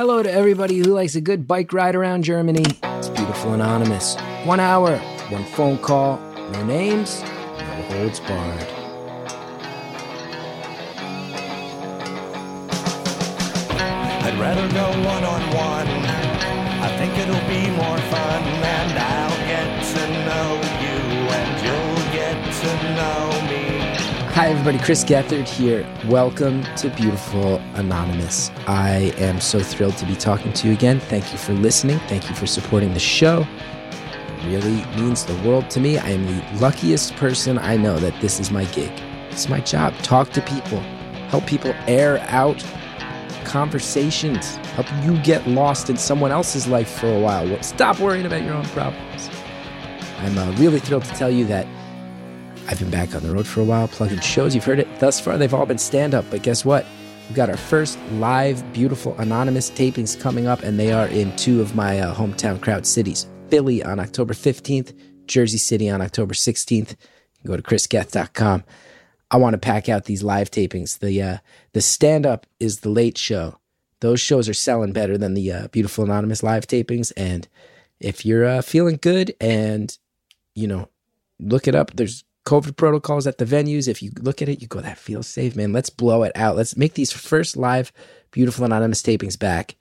Hello to everybody who likes a good bike ride around Germany. It's Beautiful Anonymous. One hour, one phone call, no names, no holds barred. I'd rather go one on one. I think it'll be more fun, and I'll get to know you, and you'll get to know me. Hi, everybody. Chris Gethard here. Welcome to Beautiful Anonymous. I am so thrilled to be talking to you again. Thank you for listening. Thank you for supporting the show. It really means the world to me. I am the luckiest person I know that this is my gig. It's my job. Talk to people, help people air out conversations, help you get lost in someone else's life for a while. Stop worrying about your own problems. I'm uh, really thrilled to tell you that I've been back on the road for a while, plugging shows. You've heard it thus far, they've all been stand up. But guess what? We've got our first live, beautiful, anonymous tapings coming up, and they are in two of my uh, hometown crowd cities Philly on October 15th, Jersey City on October 16th. Go to chrisgeth.com. I want to pack out these live tapings. The uh, the stand up is the late show. Those shows are selling better than the uh, beautiful anonymous live tapings. And if you're uh, feeling good and you know, look it up. There's COVID protocols at the venues. If you look at it, you go, that feels safe, man. Let's blow it out. Let's make these first live beautiful anonymous tapings back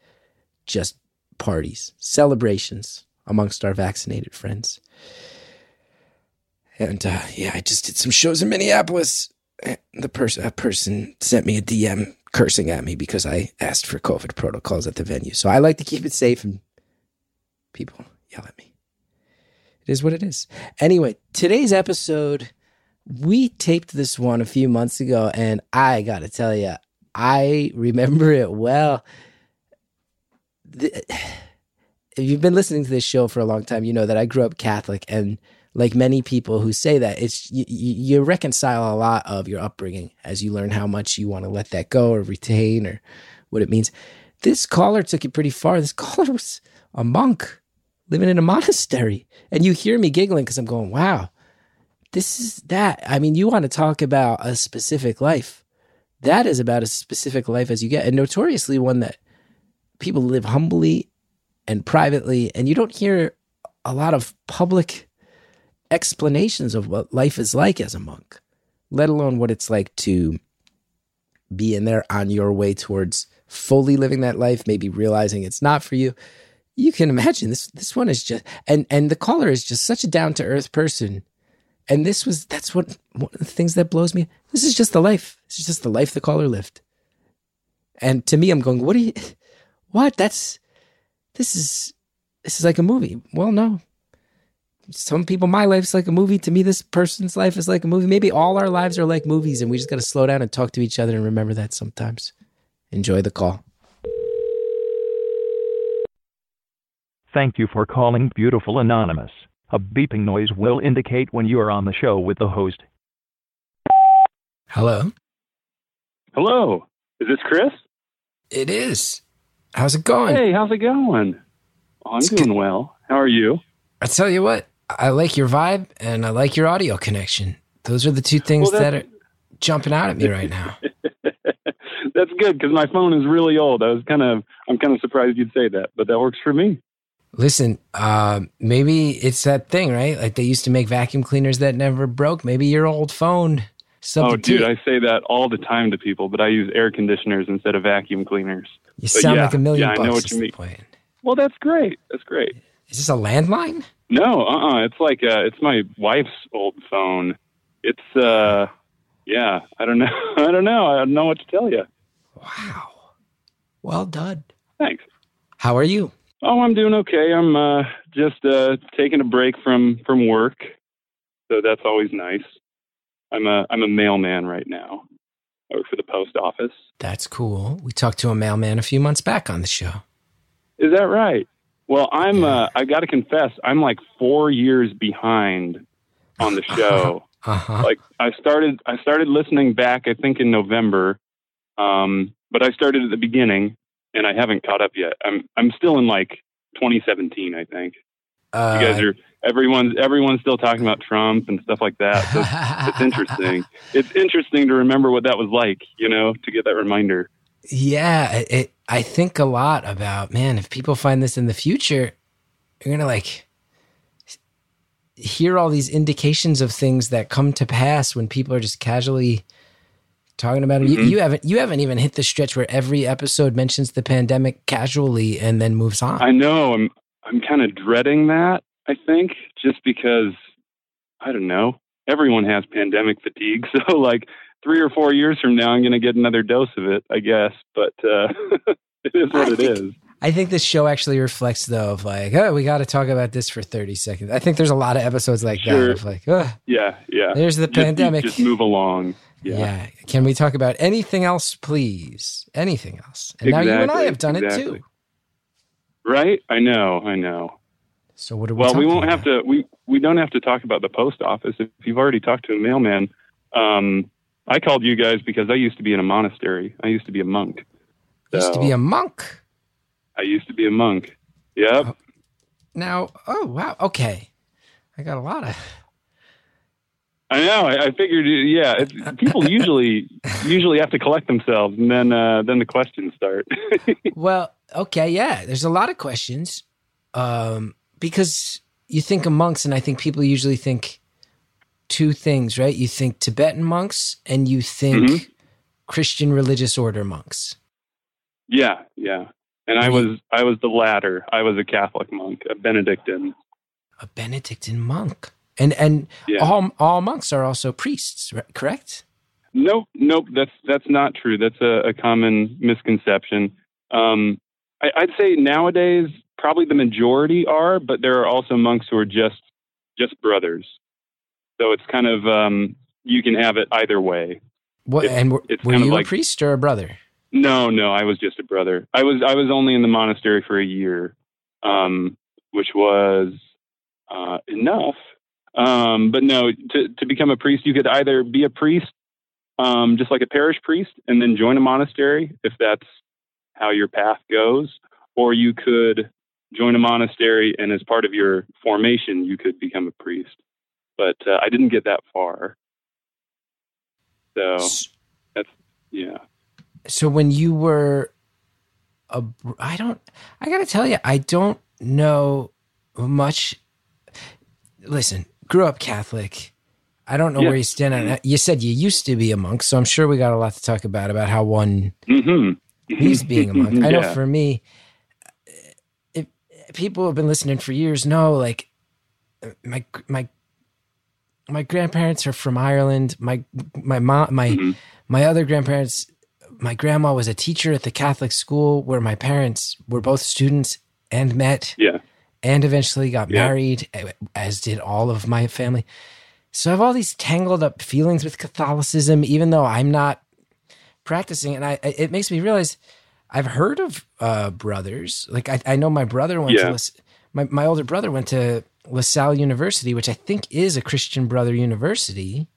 just parties, celebrations amongst our vaccinated friends. And uh, yeah, I just did some shows in Minneapolis the a person sent me a DM cursing at me because I asked for COVID protocols at the venue. So I like to keep it safe and people yell at me. It is what it is. Anyway, today's episode, we taped this one a few months ago, and I got to tell you, I remember it well. If you've been listening to this show for a long time, you know that I grew up Catholic and like many people who say that it's you, you, reconcile a lot of your upbringing as you learn how much you want to let that go or retain or what it means this caller took it pretty far this caller was a monk living in a monastery and you hear me giggling because i'm going wow this is that i mean you want to talk about a specific life that is about as specific life as you get and notoriously one that people live humbly and privately and you don't hear a lot of public explanations of what life is like as a monk, let alone what it's like to be in there on your way towards fully living that life, maybe realizing it's not for you. You can imagine this this one is just and and the caller is just such a down to earth person. And this was that's what one of the things that blows me. This is just the life. This is just the life the caller lived. And to me, I'm going, what are you what? That's this is this is like a movie. Well, no, some people, my life's like a movie. To me, this person's life is like a movie. Maybe all our lives are like movies, and we just got to slow down and talk to each other and remember that sometimes. Enjoy the call. Thank you for calling Beautiful Anonymous. A beeping noise will indicate when you are on the show with the host. Hello. Hello. Is this Chris? It is. How's it going? Hey, how's it going? Oh, I'm it's doing good. well. How are you? I tell you what, I like your vibe and I like your audio connection. Those are the two things well, that are jumping out at me right now. that's good because my phone is really old. I was kind of, I'm kind of surprised you'd say that, but that works for me. Listen, uh, maybe it's that thing, right? Like they used to make vacuum cleaners that never broke. Maybe your old phone. Oh, dude, I say that all the time to people, but I use air conditioners instead of vacuum cleaners. You but sound yeah, like a million yeah, bucks. I know what you mean. Point. Well, that's great. That's great. Is this a landline? No, uh, uh-uh. it's like uh, it's my wife's old phone. It's uh, yeah. I don't know. I don't know. I don't know what to tell you. Wow. Well done. Thanks. How are you? Oh, I'm doing okay. I'm uh, just uh, taking a break from from work, so that's always nice. I'm a I'm a mailman right now. I work for the post office. That's cool. We talked to a mailman a few months back on the show. Is that right? Well, I'm. Uh, I got to confess, I'm like four years behind on the show. Uh-huh. Like I started, I started listening back. I think in November, um, but I started at the beginning, and I haven't caught up yet. I'm. I'm still in like 2017. I think. Uh, you guys are. Everyone's everyone's still talking about Trump and stuff like that. So it's, it's interesting. It's interesting to remember what that was like. You know, to get that reminder. Yeah, it, I think a lot about man. If people find this in the future, you're gonna like hear all these indications of things that come to pass when people are just casually talking about it. Mm-hmm. You, you haven't you haven't even hit the stretch where every episode mentions the pandemic casually and then moves on. I know. I'm I'm kind of dreading that. I think just because I don't know. Everyone has pandemic fatigue, so like three or four years from now, I'm going to get another dose of it, I guess. But uh, it is what I it think- is. I think this show actually reflects though of like, oh, we got to talk about this for 30 seconds. I think there's a lot of episodes like Sure. that of like, oh, Yeah, yeah. there's the Just- pandemic. Just move along. Yeah. Yeah. Can we talk about anything else, please? Anything else? And now you and I have done it too. Right? I know. I know. So what are we Well, we won't have to. We we don't have to talk about the post office if you've already talked to a mailman. Um, I called you guys because I used to be in a monastery. I used to be a monk. Used to be a monk. I used to be a monk. Yep. Now, oh wow, okay. I got a lot of I know. I, I figured. Yeah. It's, people usually usually have to collect themselves, and then uh, then the questions start. Well, okay, yeah. There's a lot of questions. Um, because you think of monks, and I think people usually think two things, right? You think Tibetan monks and you think Mhm. Christian religious order monks. yeah. Yeah. And I was I was the latter. I was a Catholic monk, a Benedictine. A Benedictine monk. And and Yeah. all all monks are also priests, right? correct? Nope, nope. That's that's not true. That's a, a common misconception. Um, I, I'd say nowadays probably the majority are, but there are also monks who are just just brothers. So it's kind of um, you can have it either way. What It's- and were, it's were you like- a priest or a brother? No, no, I was just a brother. I was I was only in the monastery for a year, um, which was uh, enough. Um, but no, to to become a priest, you could either be a priest, um, just like a parish priest, and then join a monastery if that's how your path goes, or you could join a monastery and as part of your formation, you could become a priest. But uh, I didn't get that far. So that's, yeah. so when you were a, I don't i gotta tell you i don't know much listen grew up catholic i don't know Yeah. where you stand on that you said you used to be a monk so i'm sure we got a lot to talk about about how one hmm leaves being a monk i know for me if people have been listening for years know like my my my grandparents are from Ireland. My my mom my Mhm. my other grandparents my grandma was a teacher at the Catholic school where my parents were both students and met Yeah. And eventually got Yeah. married as did all of my family. So I have all these tangled up feelings with Catholicism even though I'm not practicing and I it makes me realize I've heard of uh, brothers. Like I, I know my brother went Yeah. to my my older brother went to LaSalle University, which I think is a Christian brother university.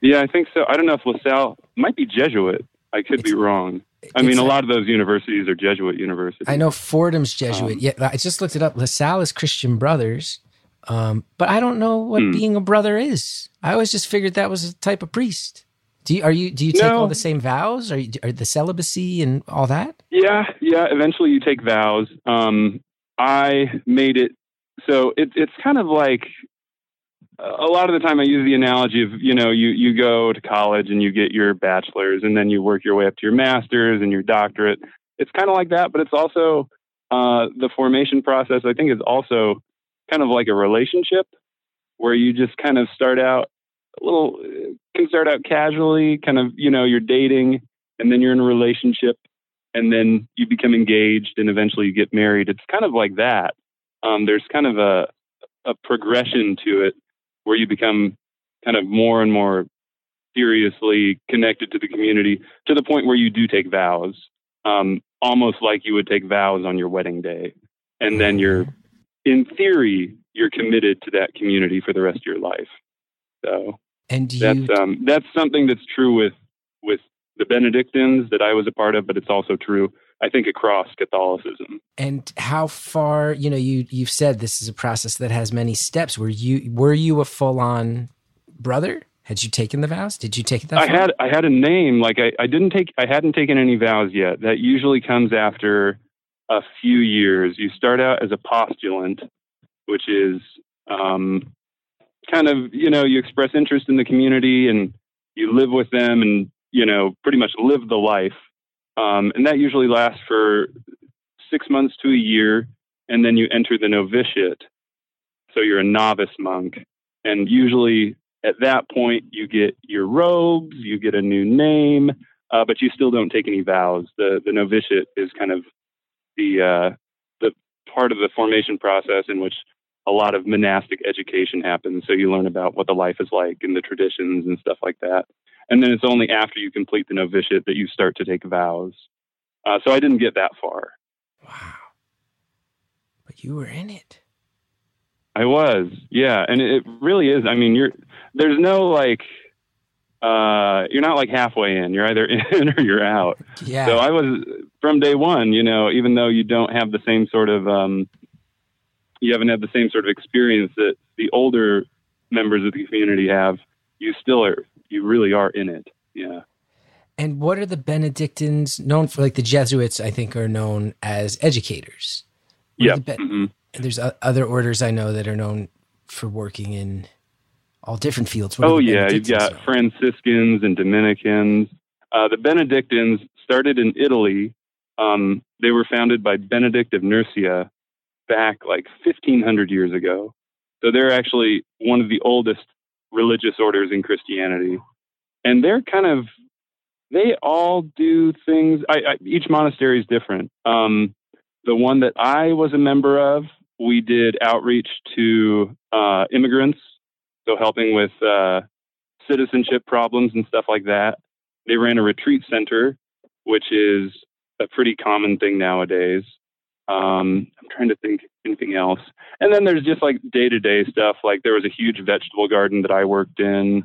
Yeah, I think so. I don't know if LaSalle might be Jesuit. I could be wrong. I mean, a lot of those universities are Jesuit universities. I know Fordham's Jesuit. Um, yeah, I just looked it up. LaSalle is Christian Brothers, um, but I don't know what Hmm. being a brother is. I always just figured that was a type of priest. Do you are you do you take No. all the same vows? Are you are the celibacy and all that? Yeah, yeah. Eventually, you take vows. Um, I made it so it, it's kind of like a lot of the time I use the analogy of you know you you go to college and you get your bachelor's and then you work your way up to your master's and your doctorate. It's kind of like that, but it's also uh, the formation process. I think is also kind of like a relationship where you just kind of start out a little can start out casually, kind of you know you're dating and then you're in a relationship and then you become engaged and eventually you get married. It's kind of like that. Um, there's kind of a, a progression to it where you become kind of more and more seriously connected to the community to the point where you do take vows, um, almost like you would take vows on your wedding day. And then you're, in theory, you're committed to that community for the rest of your life. So And that's you um, that's something that's true with with the Benedictines that I was a part of, but it's also true, I think, across Catholicism. and how far you know you you've said this is a process that has many steps. Were you were you a full on brother? Had you taken the vows? Did you take that I far? had I had a name. Like I, I didn't take I hadn't taken any vows yet. That usually comes after a few years. You start out as a postulant, which is um, kind of you know you express interest in the community and you live with them and you know pretty much live the life. Um, and that usually lasts for six months to a year, and then you enter the novitiate. So you're a novice monk, and usually at that point you get your robes, you get a new name, uh, but you still don't take any vows. The the novitiate is kind of the uh, the part of the formation process in which a lot of monastic education happens. So you learn about what the life is like and the traditions and stuff like that. And then it's only after you complete the novitiate that you start to take vows. Uh, so I didn't get that far. Wow. But you were in it. I was, yeah, and it really is. I mean, you're there's no like, uh, you're not like halfway in. You're either in or you're out. Yeah. So I was from day one. You know, even though you don't have the same sort of, um, you haven't had the same sort of experience that the older members of the community have. You still are. You really are in it. Yeah. and what are the Benedictines known for? Like the Jesuits, I think, are known as educators. What Yeah. the Be- hmm There's other orders I know that are known for working in all different fields. What Oh yeah, you've got known? Franciscans and Dominicans. Uh, the Benedictines started in Italy. Um, they were founded by Benedict of Nursia back like 1500 years ago. So they're actually one of the oldest religious orders in Christianity, and they're kind of they all do things. I, I, each monastery is different. Um, the one that I was a member of, we did outreach to uh, immigrants so helping with uh, citizenship problems and stuff like that. They ran a retreat center, which is a pretty common thing nowadays. Um, I'm trying to think anything else. And then there's just like day to day stuff. Like there was a huge vegetable garden that I worked in.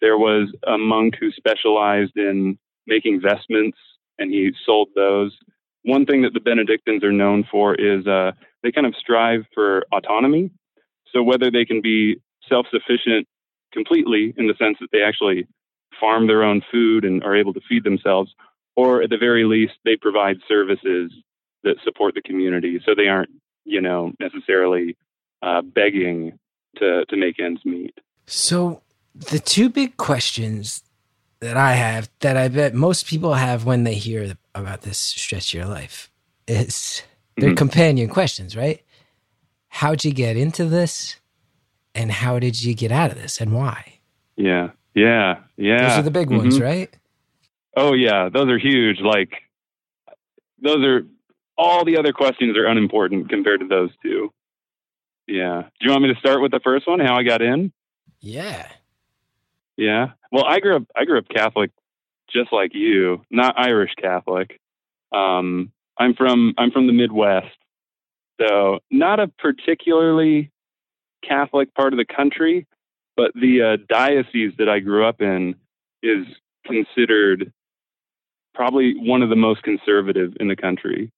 There was a monk who specialized in making vestments and he sold those. One thing that the Benedictines are known for is uh, they kind of strive for autonomy. So whether they can be self sufficient completely in the sense that they actually farm their own food and are able to feed themselves, or at the very least, they provide services that support the community. So they aren't, you know, necessarily uh, begging to, to make ends meet. So the two big questions that I have that I bet most people have when they hear about this stretch of your life is they're Mhm. companion questions, right? How'd you get into this? And how did you get out of this and why? Yeah. Yeah. Yeah. Those are the big ones, Mhm. right? Oh yeah, those are huge. Like those are all the other questions are unimportant compared to those two. Yeah. Do you want me to start with the first one? How I got in? Yeah. Yeah. Well, I grew up I grew up Catholic just like you, not Irish Catholic. Um I'm from I'm from the Midwest. So, not a particularly Catholic part of the country, but the uh, diocese that I grew up in is considered probably one of the most conservative in the country.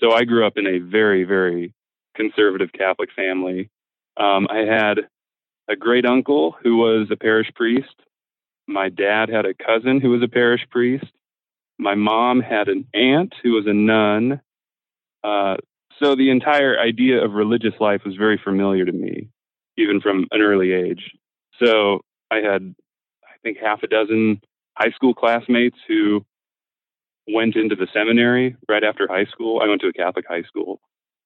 So I grew up in a very, very conservative Catholic family. Um, I had a great uncle who was a parish priest. My dad had a cousin who was a parish priest. My mom had an aunt who was a nun. Uh, so the entire idea of religious life was very familiar to me, even from an early age. So I had, I think, half a dozen high school classmates who went into the seminary right after high school. I went to a Catholic high school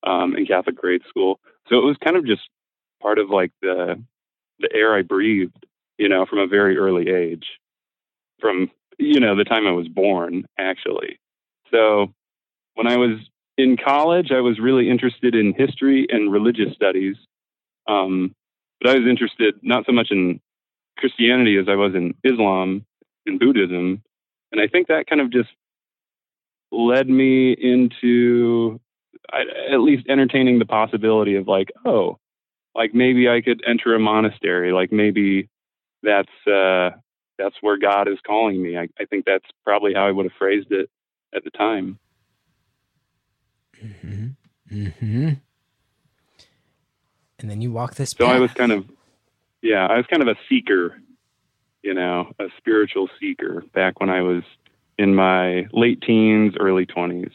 um, and Catholic grade school, so it was kind of just part of like the the air I breathed, you know, from a very early age, from you know the time I was born, actually. So when I was in college, I was really interested in history and religious studies, um, but I was interested not so much in Christianity as I was in Islam and Buddhism, and I think that kind of just led me into at least entertaining the possibility of like, oh, like maybe I could enter a monastery, like maybe that's uh, that's where God is calling me. I, I think that's probably how I would have phrased it at the time. Mm-hmm. Mm-hmm. And then you walk this So path. I was kind of, yeah, I was kind of a seeker you know, a spiritual seeker back when I was in my late teens, early 20s.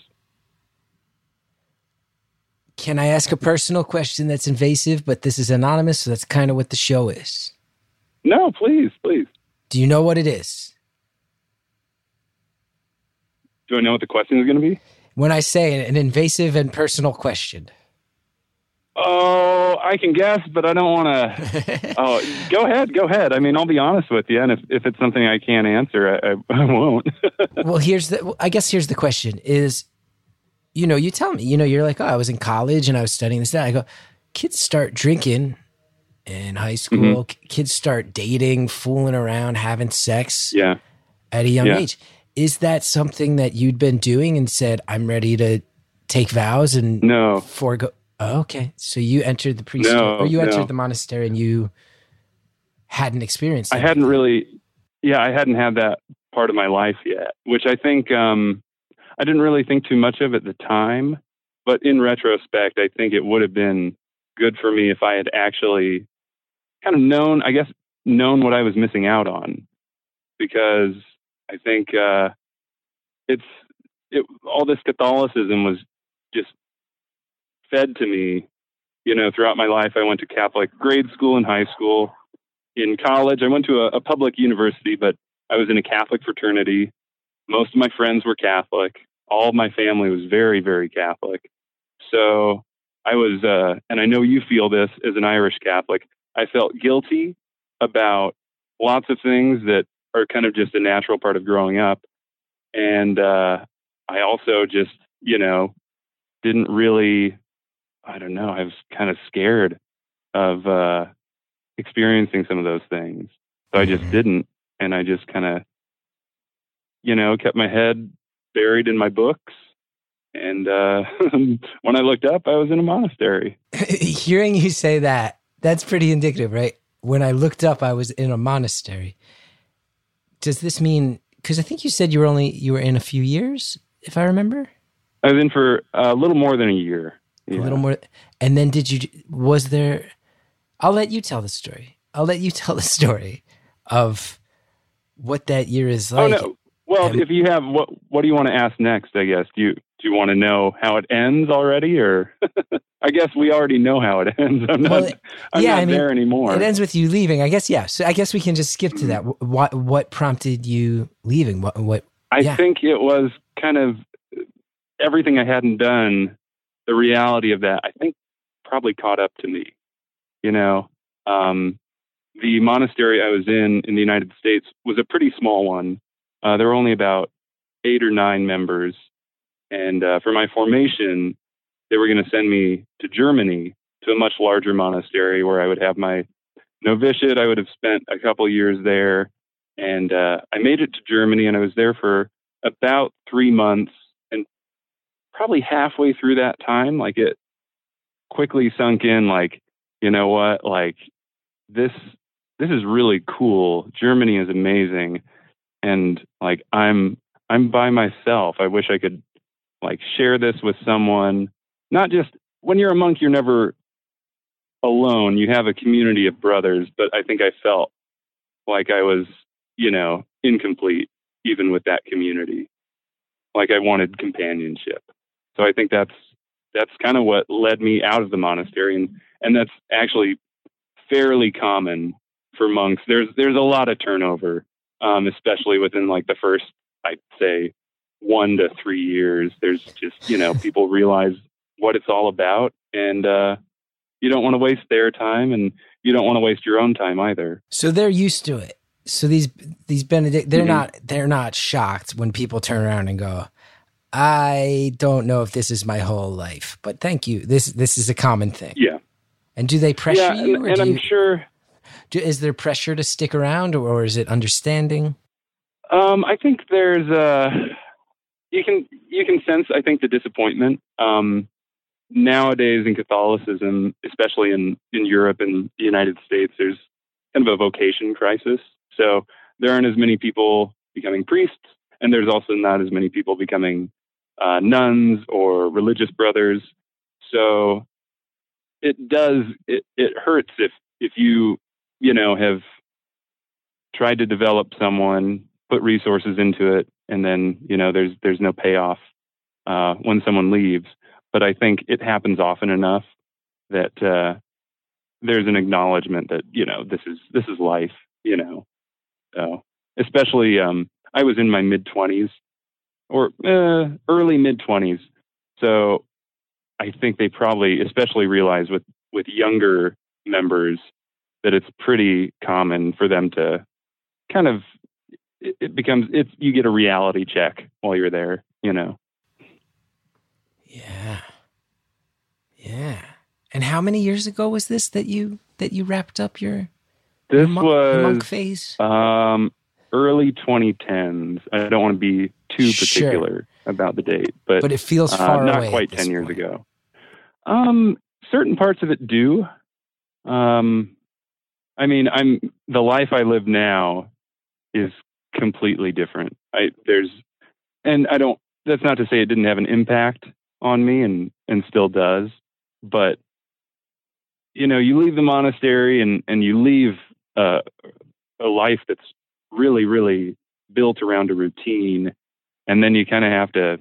Can I ask a personal question that's invasive, but this is anonymous, so that's kind of what the show is? No, please, please. Do you know what it is? Do I know what the question is going to be? When I say an invasive and personal question. Oh, I can guess, but I don't want to. oh, go ahead, go ahead. I mean, I'll be honest with you, and if, if it's something I can't answer, I, I, I won't. well, here's the. I guess here's the question: Is you know, you tell me, you know, you're like, oh, I was in college and I was studying this. That I go, kids start drinking in high school. Mm-hmm. Kids start dating, fooling around, having sex. Yeah. At a young yeah. age. Is that something that you'd been doing and said, I'm ready to take vows and no forego? Oh, okay. So you entered the priesthood no, or you entered no. the monastery and you hadn't experienced. I hadn't really, yeah, I hadn't had that part of my life yet, which I think, um, I didn't really think too much of at the time, but in retrospect, I think it would have been good for me if I had actually kind of known, I guess, known what I was missing out on, because I think uh, it's it, all this Catholicism was just fed to me, you know, throughout my life. I went to Catholic grade school and high school. In college, I went to a, a public university, but I was in a Catholic fraternity. Most of my friends were Catholic all of my family was very, very Catholic. So I was, uh, and I know you feel this as an Irish Catholic, I felt guilty about lots of things that are kind of just a natural part of growing up. And uh, I also just, you know, didn't really, I don't know, I was kind of scared of uh, experiencing some of those things. So I just mm-hmm. didn't. And I just kind of, you know, kept my head buried in my books. And uh, when I looked up, I was in a monastery. Hearing you say that, that's pretty indicative, right? When I looked up, I was in a monastery. Does this mean? Because I think you said you were only you were in a few years, if I remember. I was in for a little more than a year. Yeah. A little more, and then did you? Was there? I'll let you tell the story. I'll let you tell the story of what that year is like. Oh no! Well, and, if you have what what do you want to ask next? I guess do you do you want to know how it ends already, or I guess we already know how it ends. I'm not, well, I'm yeah, not I mean, there anymore. It ends with you leaving. I guess yeah. So I guess we can just skip to that. Mm-hmm. What what prompted you leaving? What what? I yeah. think it was kind of everything I hadn't done. The reality of that, I think, probably caught up to me. You know, um, the monastery I was in in the United States was a pretty small one uh, there were only about eight or nine members. And uh, for my formation, they were going to send me to Germany to a much larger monastery where I would have my novitiate. I would have spent a couple years there. And uh, I made it to Germany and I was there for about three months. Probably halfway through that time, like it quickly sunk in, like, you know what, like this, this is really cool. Germany is amazing. And like i'm i'm by myself. I wish i could like share this with someone. Not just when you're a monk you're never alone. You have a community of brothers but i think i felt like i was you know incomplete even with that community. Like i wanted companionship so i think that's that's kind of what led me out of the monastery and and that's actually fairly common for monks there's there's a lot of turnover um, especially within like the first, I'd say, one to three years. There's just, you know, people realize what it's all about and uh, you don't want to waste their time and you don't want to waste your own time either. So they're used to it. So these these Benedict they're mm-hmm. not they're not shocked when people turn around and go, I don't know if this is my whole life, but thank you. This this is a common thing. Yeah. And do they pressure yeah, you? And, and I'm you... sure is there pressure to stick around, or is it understanding? Um, I think there's a you can you can sense I think the disappointment um, nowadays in Catholicism, especially in in Europe and the United States. There's kind of a vocation crisis, so there aren't as many people becoming priests, and there's also not as many people becoming uh, nuns or religious brothers. So it does it, it hurts if if you you know, have tried to develop someone, put resources into it, and then you know there's there's no payoff uh, when someone leaves. But I think it happens often enough that uh, there's an acknowledgement that you know this is this is life. You know, so especially um, I was in my mid twenties or uh, early mid twenties, so I think they probably especially realize with with younger members that it's pretty common for them to kind of it, it becomes it's you get a reality check while you're there you know Yeah. Yeah. And how many years ago was this that you that you wrapped up your, this monk, your monk was phase? um early 2010s i don't want to be too Sure. particular about the date but, but it feels uh, not away. quite this 10 years point. ago um certain parts of it do um i mean i'm the life i live now is completely different i there's and i don't that's not to say it didn't have an impact on me and and still does but you know you leave the monastery and and you leave uh, a life that's really really built around a routine and then you kind of have to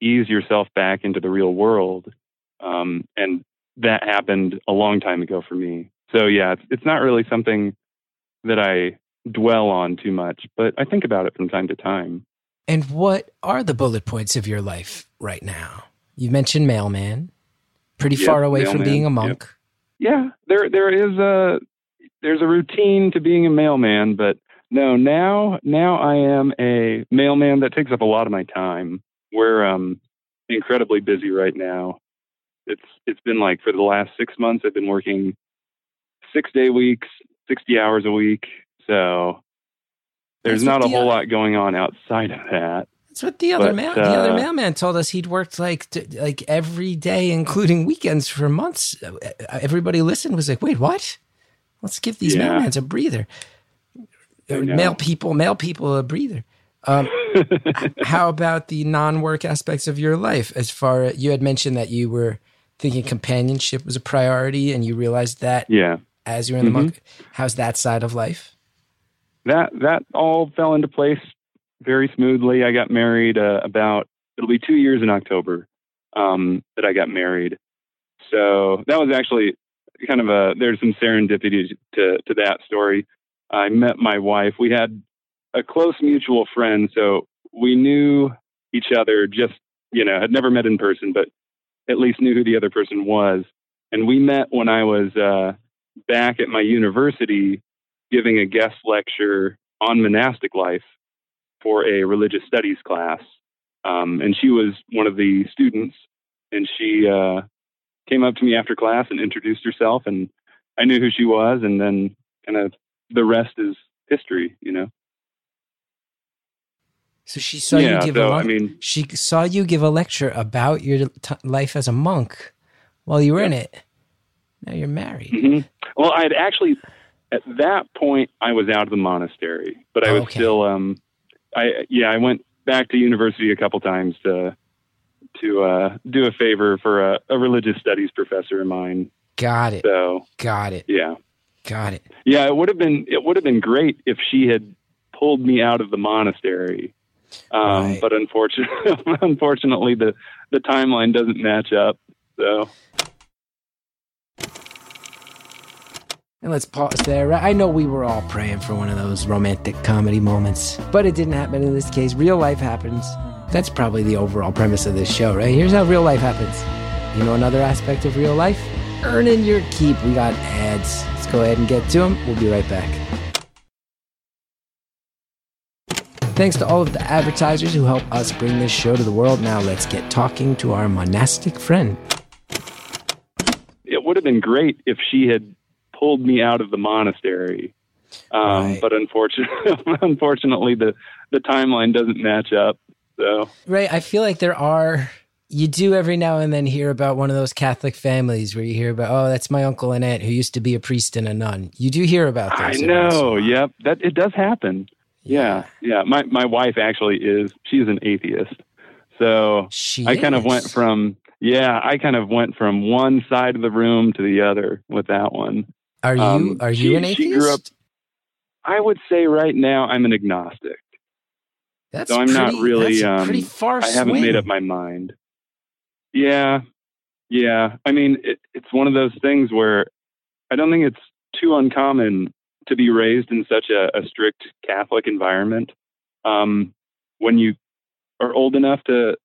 ease yourself back into the real world um, and that happened a long time ago for me so yeah it's, it's not really something that i dwell on too much but i think about it from time to time And what are the bullet points of your life right now? You mentioned mailman, pretty Yep, far away from being a yep. monk. yeah there there is a there's a routine to being a mailman but no now now i am a mailman that takes up a lot of my time we're um incredibly busy right now it's it's been like for the last six months i've been working six day weeks 60 hours a week so there's That's not a whole lot going on outside of that That's what the other But, mail, the other uh, mailman told us. He'd worked like t- like every day, including weekends, for months. Uh, Everybody listened was like, "Wait, what? Let's give these Yeah. mailmans a breather." Or people, male people a breather. Um, how about the non-work aspects of your life? As far you had mentioned that you were thinking companionship was a priority, and you realized that yeah as you were in the Mhm. monk. How's that side of life? that that all fell into place very smoothly. I got married uh, about it'll be two years in October um, that I got married. So that was actually kind of a there's some serendipity to to that story. I met my wife. We had a close mutual friend, so we knew each other. Just you know, had never met in person, but at least knew who the other person was. And we met when I was uh, back at my university giving a guest lecture on monastic life for a religious studies class. Um, and she was one of the students, and she uh, came up to me after class and introduced herself, and I knew who she was, and then kind of the rest is history, you know. So she saw you give so a I mean, she saw you give a lecture about your t- life as a monk while you were in it. Now you're married. mhm. well, I had actually at that point I was out of the monastery, but I was Okay. still, um, I yeah, I went back to university a couple times to to uh, do a favor for a, a religious studies professor of mine. Got it. So Got it. yeah, Got it. yeah, it would have been it would have been great if she had pulled me out of the monastery. Um, Right. But unfortunately, unfortunately, the the timeline doesn't match up. So And let's pause there. I know we were all praying for one of those romantic comedy moments, but it didn't happen in this case. Real life happens. That's probably the overall premise of this show, right? Here's how real life happens. You know another aspect of real life? Earning your keep. We got ads. Go ahead and get to them. We'll be right back. Thanks to all of the advertisers who help us bring this show to the world. Now let's get talking to our monastic friend. it would have been great if she had pulled me out of the monastery. Um, Right. But unfortunately, unfortunately, the the timeline doesn't match up. So Right. I feel like there are. You do every now and then hear about one of those Catholic families where you hear about, oh, that's my uncle and aunt who used to be a priest and a nun. You do hear about I those. every once in a know. Yep, that it does happen. Yeah, yeah. My my wife actually is. She's an atheist. So She I kind of went from yeah. I kind of went from one side of the room to the other with that one. Are you um, are she- you an she atheist? grew up- I would say right now I'm an agnostic. That's so I'm pretty, not really. Um, pretty far I haven't swing. made up my mind. Yeah, yeah. I mean, it, it's one of those things where I don't think it's too uncommon to be raised in such a, a strict Catholic environment. Um, when you are old enough to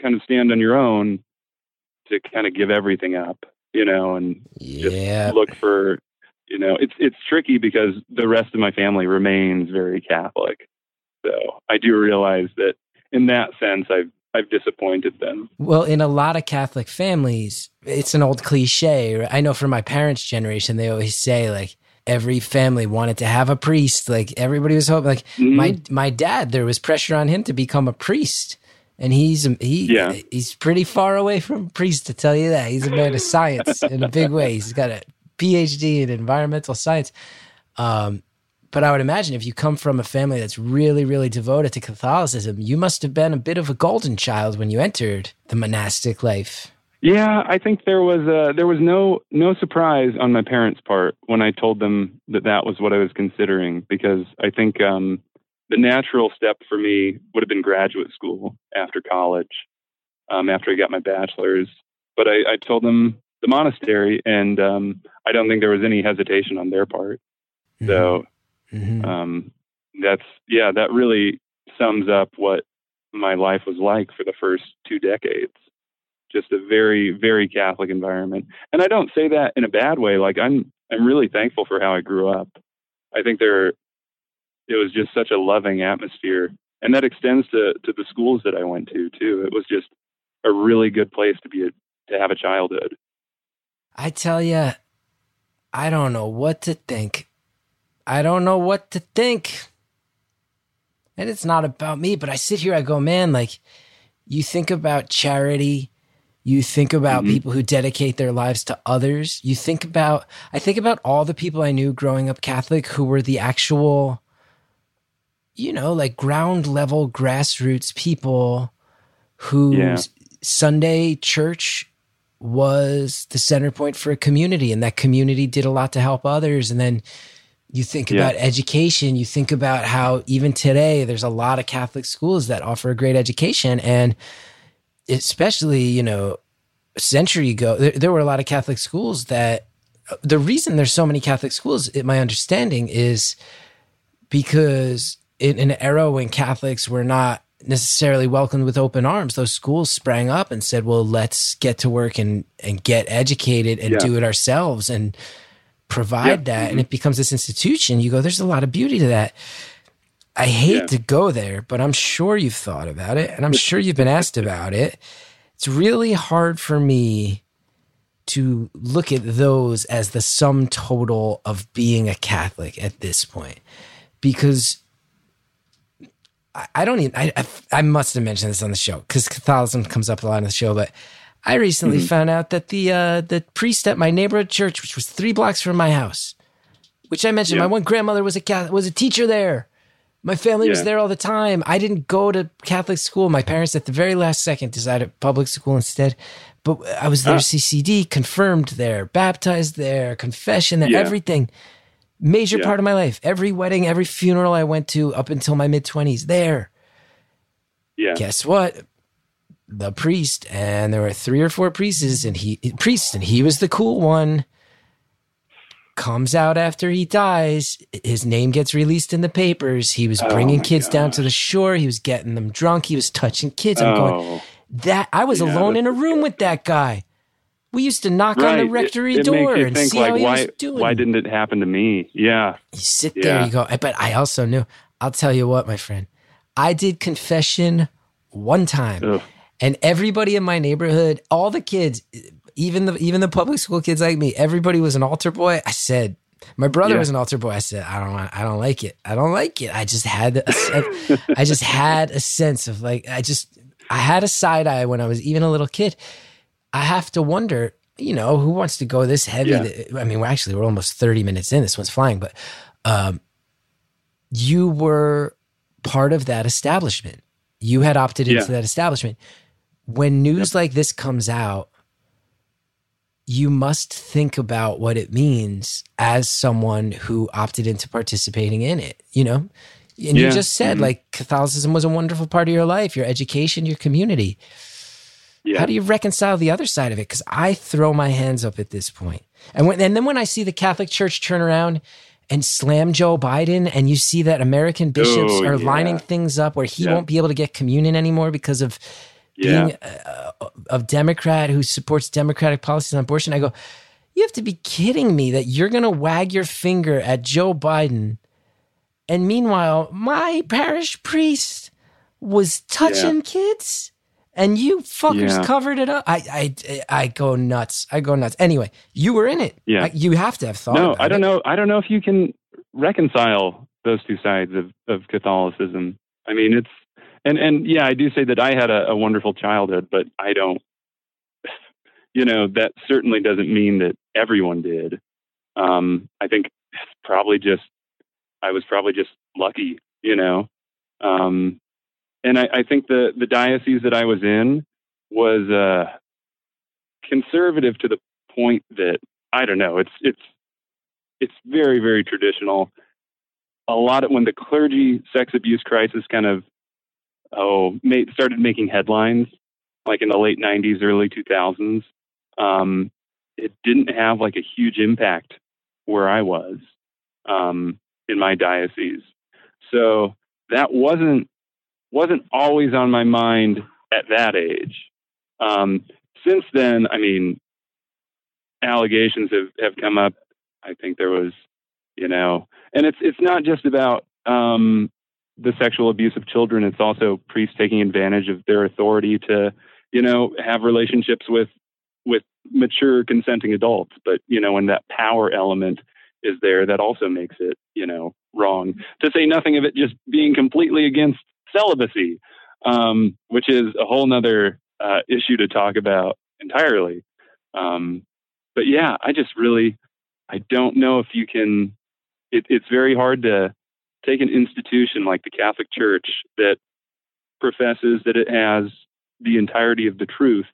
kind of stand on your own, to kind of give everything up, you know, and Yeah. look for you know it's it's tricky because the rest of my family remains very catholic so i do realize that in that sense i've i've disappointed them Well, in a lot of Catholic families, it's an old cliche. I know from my parents' generation, they always say like every family wanted to have a priest. Like everybody was hoping. Like Mhm. my my dad, there was pressure on him to become a priest, and he's he Yeah. he's pretty far away from priest to tell you that. He's a man of science in a big way. He's got a PhD in environmental science. Um, but I would imagine if you come from a family that's really, really devoted to Catholicism, you must have been a bit of a golden child when you entered the monastic life. yeah i think there was uh there was no no surprise on my parents part when i told them that that was what i was considering because i think um the natural step for me would have been graduate school after college um after i got my bachelor's. But i i told them the monastery and um i don't think there was any hesitation on their part. So Mhm. um, that's yeah that really sums up what my life was like for the first two decades. Just a very very catholic environment. And i don't say that in a bad way. Like i'm i'm really thankful for how i grew up. I think there it was just such a loving atmosphere. And that extends to to the schools that i went to too. It was just a really good place to be a, to have a childhood. I tell you, I don't know what to think. I don't know what to think. And it's not about me, but I sit here, I go, man, like, you think about charity, you think about Mhm. people who dedicate their lives to others. You think about, I think about all the people I knew growing up Catholic who were the actual, you know, like ground level grassroots people whose Yeah. Sunday church was the center point for a community and that community did a lot to help others and then you think Yeah. about education you think about how even today there's a lot of catholic schools that offer a great education and especially you know a century ago there, there were a lot of catholic schools that the reason there's so many catholic schools in my understanding is because in an era when catholics were not necessarily welcomed with open arms those schools sprang up and said well let's get to work and and get educated and Yeah. do it ourselves and provide Yeah. that and mm-hmm. it becomes this institution. You go there's a lot of beauty to that. I hate Yeah. to go there but i'm sure you've thought about it and i'm sure you've been asked about it. It's really hard for me to look at those as the sum total of being a catholic at this point because I, I don't even I, I I must have mentioned this on the show because Catholicism comes up a lot on the show, but I recently Mm-hmm. found out that the uh, the priest at my neighborhood church, which was three blocks from my house, which I mentioned, Yeah. my one grandmother was a Catholic, was a teacher there. My family was there all the time. I didn't go to Catholic school. My parents, at the very last second, decided public school instead. But I was there, Ah. CCD, confirmed there, baptized there, confession there, Yeah. everything major Yeah. part of my life. Every wedding, every funeral I went to up until my mid 20s, there. yeah Guess what? The priest, and there were three or four priests, and he priests, and he was the cool one. Comes out after he dies. His name gets released in the papers. He was Oh bringing my kids down to the shore. He was getting them drunk. He was touching kids. I'm going, oh that I was Yeah, alone in a room with that guy. We used to knock on the rectory it, door makes and think see like how he why was doing. why didn't it happen to me yeah You sit there, you go, but I also knew, I'll tell you what, my friend, I did confession one time. Ugh. And everybody in my neighborhood, all the kids, even the even the public school kids like me, everybody was an altar boy. I said, my brother Yeah. was an altar boy. I said, I don't, want- I don't like it. I don't like it. I just had, a, I just had a sense of like, I just, I had a side eye when I was even a little kid. I have to wonder, you know, who wants to go this heavy? Yeah. I mean, we're actually we're almost thirty minutes in. This one's flying, but um, you were part of that establishment. You had opted into Yeah. that establishment. When news like this comes out, you must think about what it means as someone who opted into participating in it, you know? And you just said Mhm. like Catholicism was a wonderful part of your life, your education, your community. Yeah. How do you reconcile the other side of it? Because I throw my hands up at this point. And when, and then when I see the Catholic Church turn around and slam Joe Biden, and you see that American bishops Oh, are yeah. lining things up where he Yeah. won't be able to get communion anymore because of yeah. being uh, a, a Democrat who supports Democratic policies on abortion, I go, you have to be kidding me that you're going to wag your finger at Joe Biden. And meanwhile, my parish priest was touching kids and you fuckers Yeah. covered it up. I, I, I go nuts. I go nuts. Anyway, you were in it. Yeah. I- you have to have thought no, I don't it. know. I don't know if you can reconcile those two sides of, of Catholicism. I mean, it's and and yeah, I do say that I had a, a wonderful childhood, but I don't. You know, that certainly doesn't mean that everyone did. Um, I think it's probably just I was probably just lucky. You know, um, and I, I think the the diocese that I was in was uh, conservative to the point that I don't know. It's it's it's very very traditional. A lot of when the clergy sex abuse crisis kind of oh made, started making headlines, like in the late '90s, early 2000s. Um, it didn't have like a huge impact where I was um, in my diocese, so that wasn't wasn't always on my mind at that age. Um, since then, I mean, allegations have, have come up. I think there was, you know, and it's it's not just about um, the sexual abuse of children. It's also priests taking advantage of their authority to, you know, have relationships with with mature consenting adults. But you know, when that power element is there, that also makes it, you know, wrong. To say nothing of it just being completely against celibacy, um, which is a whole nother uh, issue to talk about entirely. Um, but yeah, I just really, I don't know if you can. It, it's very hard to take an institution like the Catholic Church that professes that it has the entirety of the truth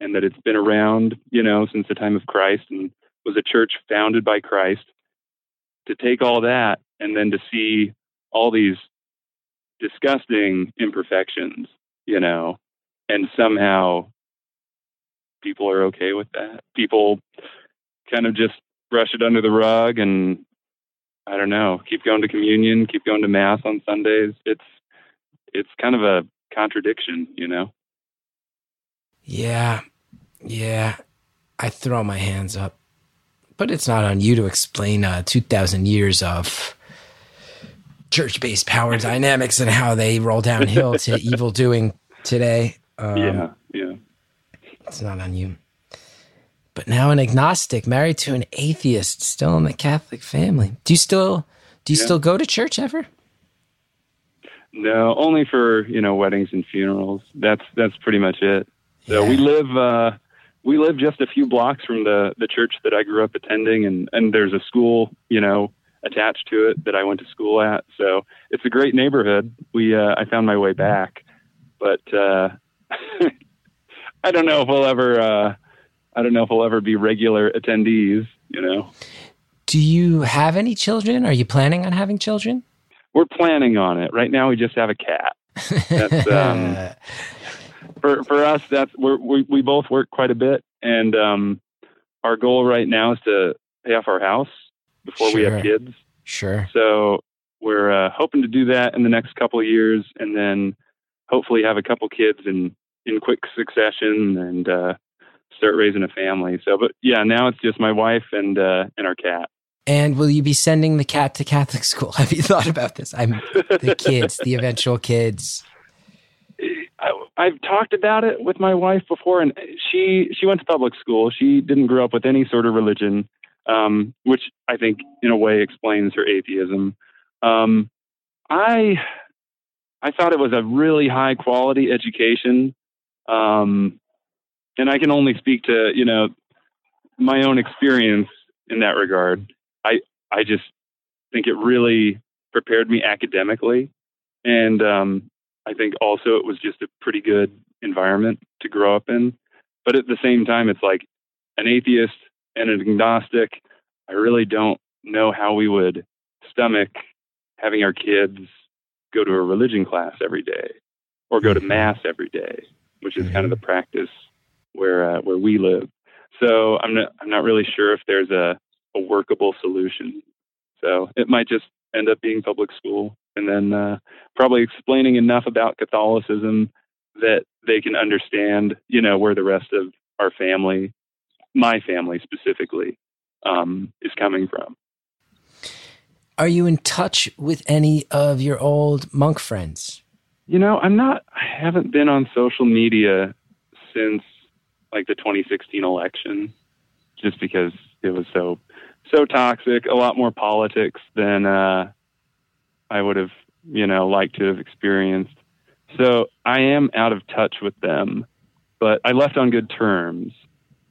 and that it's been around, you know, since the time of Christ and was a church founded by Christ. To take all that and then to see all these disgusting imperfections, you know, and somehow people are okay with that. People kind of just brush it under the rug and I don't know, keep going to communion, keep going to mass on Sundays. It's it's kind of a contradiction, you know. Yeah. Yeah. I throw my hands up. But it's not on you to explain uh, 2,000 years of church based power dynamics and how they roll downhill to evil doing today. Um, yeah, yeah. It's not on you. But now an agnostic married to an atheist, still in the Catholic family. Do you still do you Yeah. still go to church ever? No, only for, you know, weddings and funerals. That's that's pretty much it. So we live uh we live just a few blocks from the the church that I grew up attending and and there's a school, you know, attached to it that I went to school at. So it's a great neighborhood. We uh I found my way back. But uh I don't know if we'll ever uh I don't know if we'll ever be regular attendees, you know. Do you have any children? Are you planning on having children? We're planning on it. Right now we just have a cat. That's, um, for for us that's we're, we we both work quite a bit and um our goal right now is to pay off our house before we have kids sure. so we're uh, hoping to do that in the next couple of years and then hopefully have a couple kids in in quick succession and uh start raising a family so but yeah now it's just my wife and uh and our cat And will you be sending the cat to Catholic school? Have you thought about this? I'm the kids, the eventual kids. I, I've talked about it with my wife before, and she she went to public school. She didn't grow up with any sort of religion, um, which I think in a way explains her atheism. Um, I I thought it was a really high quality education, um, and I can only speak to you know my own experience in that regard. I I just think it really prepared me academically, and um, I think also it was just a pretty good environment to grow up in. But at the same time, it's like an atheist and an agnostic, I really don't know how we would stomach having our kids go to a religion class every day or go to Mm-hmm. mass every day, which is kind of the practice where uh, where we live. So I'm not I'm not really sure if there's a, a workable solution. So it might just end up being public school, and then uh, probably explaining enough about Catholicism that they can understand, you know, where the rest of our family, my family specifically, um, is coming from. Are you in touch with any of your old monk friends? You know, I'm not. I haven't been on social media since like the 2016 election, just because it was so so toxic. A lot more politics than uh, I would have, you know, liked to have experienced. So I am out of touch with them, but I left on good terms.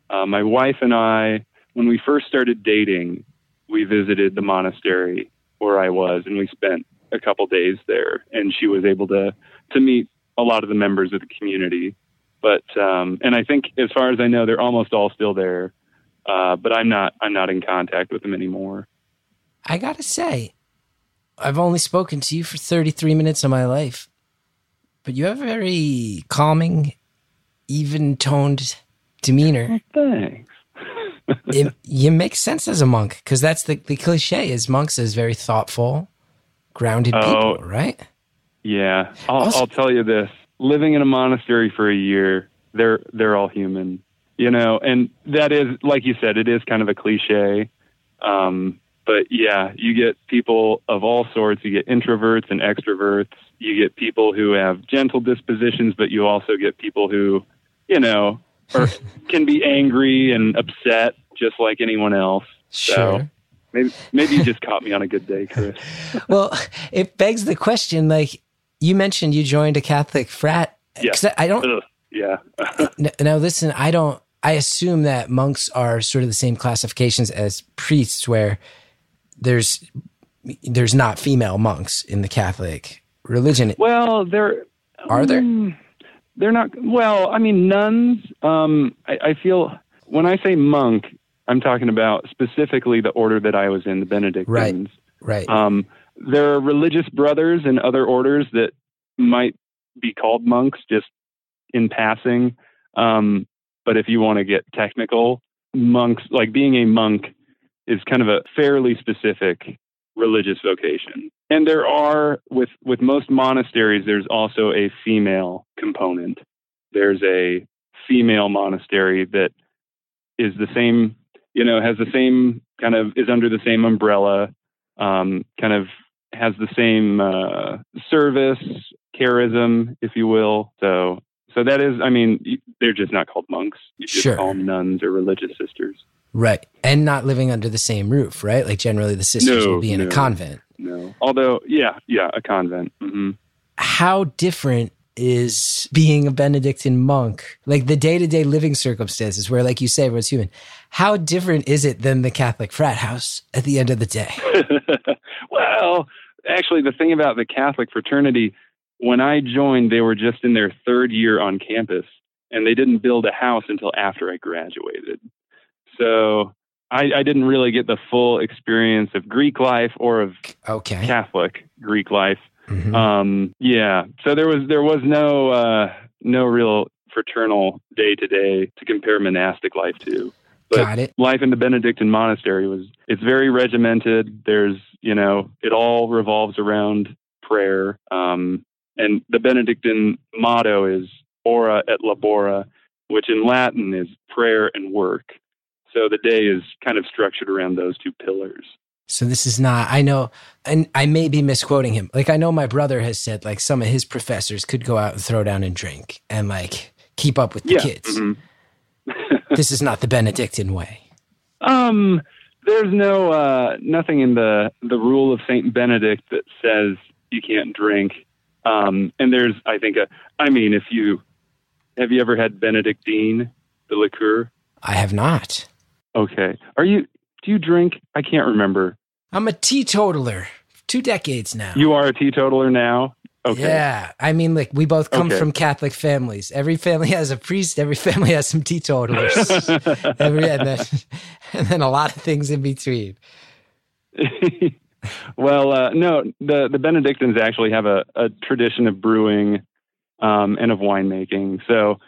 Uh, my wife and I, when we first started dating, we visited the monastery where I was, and we spent a couple days there, and she was able to to meet a lot of the members of the community. But um, and I think, as far as I know, they're almost all still there. Uh, but I'm not I'm not in contact with them anymore. I gotta say, I've only spoken to you for 33 minutes of my life, but you have a very calming, even toned demeanor. Thanks. it, you make sense as a monk because that's the, the cliche is monks as very thoughtful, grounded Oh. people, right? Yeah, I'll, Also- I'll tell you this: living in a monastery for a year, they're they're all human, you know, and that is, like you said, it is kind of a cliche. Um, but yeah, you get people of all sorts. You get introverts and extroverts. You get people who have gentle dispositions, but you also get people who, you know, are, can be angry and upset just like anyone else. Sure. So maybe maybe you just caught me on a good day, Chris. well, it begs the question like you mentioned you joined a Catholic frat. Yeah. I don't Ugh, yeah. Now, listen, I don't. I assume that monks are sort of the same classifications as priests, where there's there's not female monks in the Catholic religion. Well, there Are there? um, they're not. Well, I mean, nuns. Um, I, I feel when I say monk, I'm talking about specifically the order that I was in, the Benedictines. Right. Right. Um, there are religious brothers and other orders that might be called monks, just in passing. Um, but if you want to get technical, monks, like being a monk, is kind of a fairly specific religious vocation. And there are with with most monasteries, there's also a female component. There's a female monastery that is the same, you know, has the same kind of is under the same umbrella, um, kind of has the same uh, service, charism, if you will. So, so that is, I mean, they're just not called monks. You just Sure. call them nuns or religious sisters. right. And not living under the same roof, right? Like generally the sisters No, will be in a convent. No, although, yeah, yeah, a convent. hmm How different is being a Benedictine monk? Like the day to day living circumstances where, like you say, everyone's human. How different is it than the Catholic frat house at the end of the day? well, actually, the thing about the Catholic fraternity, when I joined, they were just in their third year on campus, and they didn't build a house until after I graduated. So I, I didn't really get the full experience of Greek life or of Okay. Catholic Greek life. Mhm. Um, yeah. So there was there was no uh, no real fraternal day to day to compare monastic life to. But Got it. life in the Benedictine monastery was it's very regimented. There's you know it all revolves around prayer. Um, and the Benedictine motto is ora et labora, which in Latin is prayer and work. So the day is kind of structured around those two pillars. So this is not, I know, and I may be misquoting him. Like, I know my brother has said, like, some of his professors could go out and throw down and drink and, like, keep up with the Yeah. kids. mhm. This is not the Benedictine way. Um, there's no uh, nothing in the the rule of Saint Benedict that says you can't drink. Um, and there's, I think, a. I mean, if you have you ever had Benedictine, the liqueur? I have not. Okay. Are you? Do you drink? I can't remember. I'm a teetotaler. Two decades now. You are a teetotaler now. Okay. Yeah, I mean, like we both come Okay. from Catholic families. Every family has a priest. Every family has some teetotalers. every, and then, and then a lot of things in between. well, uh, no, the the Benedictines actually have a, a tradition of brewing um, and of winemaking. So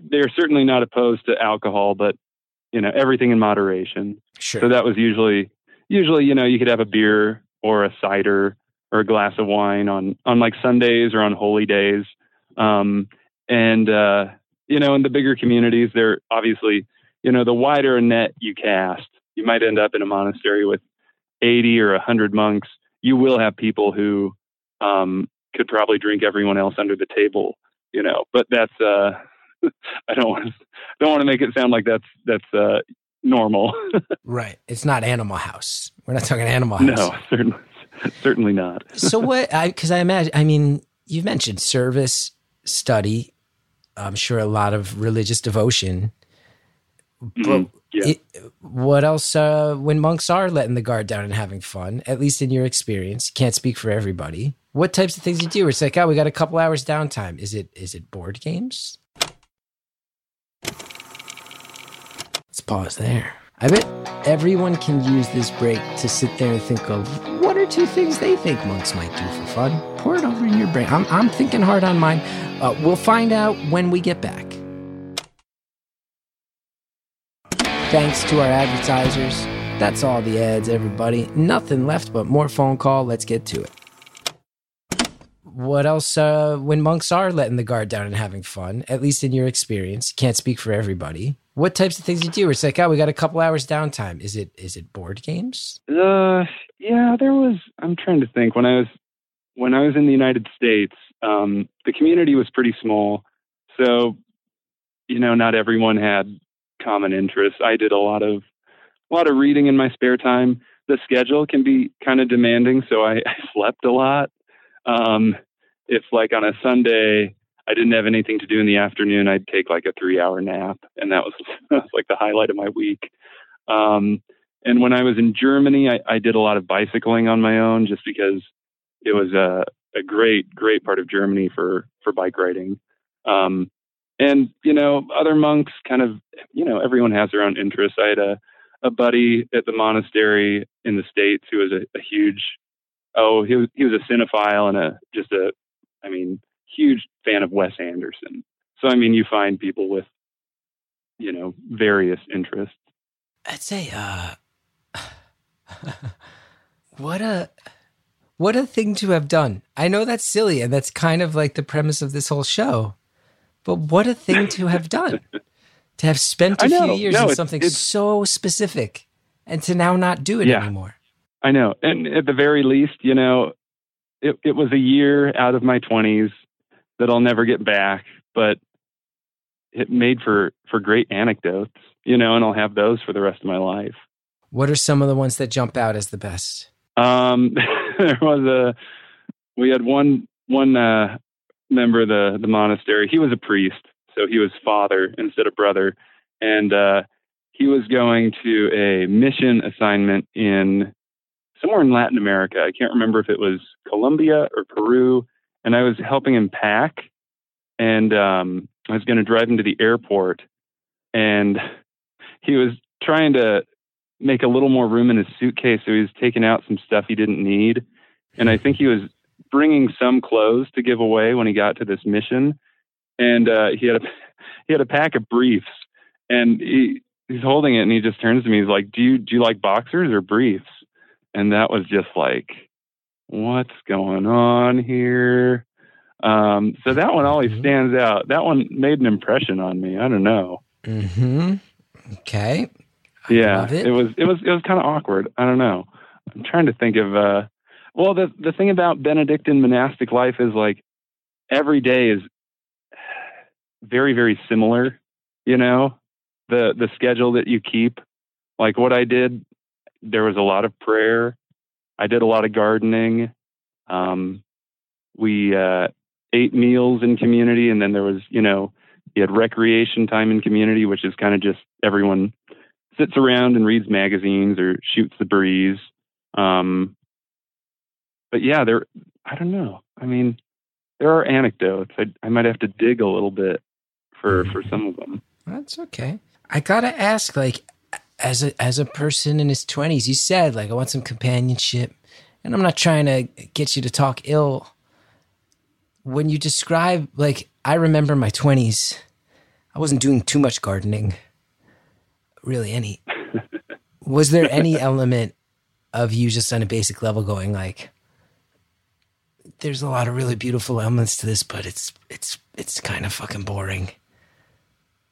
they're certainly not opposed to alcohol, but you know everything in moderation. Sure. So that was usually usually you know you could have a beer or a cider or a glass of wine on on like Sundays or on holy days. Um, and uh, you know in the bigger communities, they're obviously you know the wider a net you cast, you might end up in a monastery with 80 or 100 monks. You will have people who um, could probably drink everyone else under the table, you know. But that's uh, I don't want to don't want to make it sound like that's that's uh, normal. right. It's not Animal House. We're not talking Animal House. no, certainly certainly not. so what? I because I imagine. I mean, you've mentioned service, study. I'm sure a lot of religious devotion. But Mhm. Yeah. it, what else? Uh, when monks are letting the guard down and having fun, at least in your experience, can't speak for everybody. What types of things you do? It's like, oh, we got a couple hours downtime. Is it is it board games? Let's pause there. I bet everyone can use this break to sit there and think of one or two things they think monks might do for fun. Pour it over in your brain. I'm, I'm thinking hard on mine. Uh, we'll find out when we get back. Thanks to our advertisers. That's all the ads, everybody. Nothing left but more phone call. Let's get to it. What else? Uh, when monks are letting the guard down and having fun, at least in your experience, can't speak for everybody. What types of things you do? It's like, oh, we got a couple hours downtime. Is it is it board games? Uh, yeah, there was. I'm trying to think when I was when I was in the United States. Um, the community was pretty small, so you know, not everyone had common interests. I did a lot of a lot of reading in my spare time. The schedule can be kind of demanding, so I, I slept a lot. Um, if like on a Sunday I didn't have anything to do in the afternoon, I'd take like a three hour nap, and that was, like the highlight of my week. Um, and when I was in Germany, I, I did a lot of bicycling on my own just because it was a, a great, great part of Germany for, for bike riding. Um, and, you know, other monks kind of, you know, everyone has their own interests. I had a, a buddy at the monastery in the States who was a, a huge, oh, he was, he was a cinephile and a, just a, I mean, huge fan of Wes Anderson. So, I mean, you find people with, you know, various interests. I'd say, uh, what a what a thing to have done. I know that's silly, and that's kind of like the premise of this whole show. But what a thing to have done. to have spent a few years No, in something it's- so specific and to now not do it Yeah. anymore. I know. And at the very least, you know, it, it was a year out of my 20s that I'll never get back, but it made for, for great anecdotes, you know, and I'll have those for the rest of my life. What are some of the ones that jump out as the best? Um, there was a, we had one, one, uh, member of the, the monastery. He was a priest. So he was father instead of brother. And, uh, he was going to a mission assignment in somewhere in Latin America. I can't remember if it was Colombia or Peru. And I was helping him pack. And um, I was going to drive him to the airport. And he was trying to make a little more room in his suitcase. So he was taking out some stuff he didn't need. And I think he was bringing some clothes to give away when he got to this mission. And uh, he had a he had a pack of briefs, and he he's holding it, and he just turns to me. He's like, "Do you do you like boxers or briefs?" And that was just like, "What's going on here?" Um, so that one always Mhm. stands out. That one made an impression on me. I don't know. Mm-hmm. Okay. I yeah, it. it was it was it was kind of awkward. I don't know. I'm trying to think of. uh Well, the the thing about Benedictine monastic life is like every day is very very similar. You know, the the schedule that you keep. Like what I did, there was a lot of prayer. I did a lot of gardening. Um, we uh, ate meals in community, and then there was you know you had recreation time in community, which is kind of just everyone sits around and reads magazines or shoots the breeze. Um, but yeah, there. I don't know. I mean, there are anecdotes. I, I might have to dig a little bit for for some of them. That's okay. I gotta ask, like, as a as a person in his twenties, you said like I want some companionship, and I'm not trying to get you to talk ill. When you describe, like, I remember my twenties, I wasn't doing too much gardening, really any. Was there any element of you just on a basic level going like, there's a lot of really beautiful elements to this, but it's it's it's kind of fucking boring.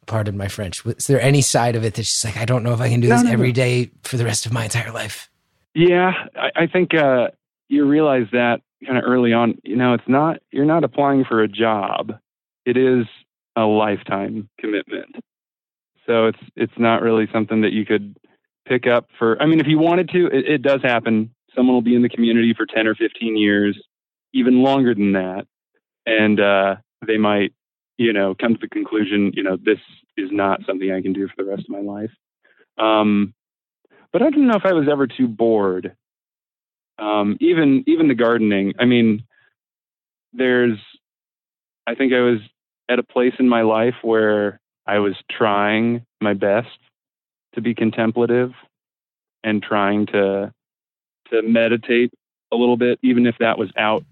Pardon my French. Was there any side of it that's just like I don't know if I can do No, this no, every no. day for the rest of my entire life? Yeah, I, I think uh, you realize that kind of early on. You know, it's not you're not applying for a job; it is a lifetime commitment. So it's it's not really something that you could pick up for. I mean, if you wanted to, it, it does happen. Someone will be in the community for ten or fifteen years, even longer than that, and uh, they might, you know, come to the conclusion, you know, this is not something I can do for the rest of my life. Um, but I don't know if I was ever too bored. Um, even even the gardening. I mean, there's. I think I was at a place in my life where I was trying my best to be contemplative and trying to to meditate a little bit, even if that was out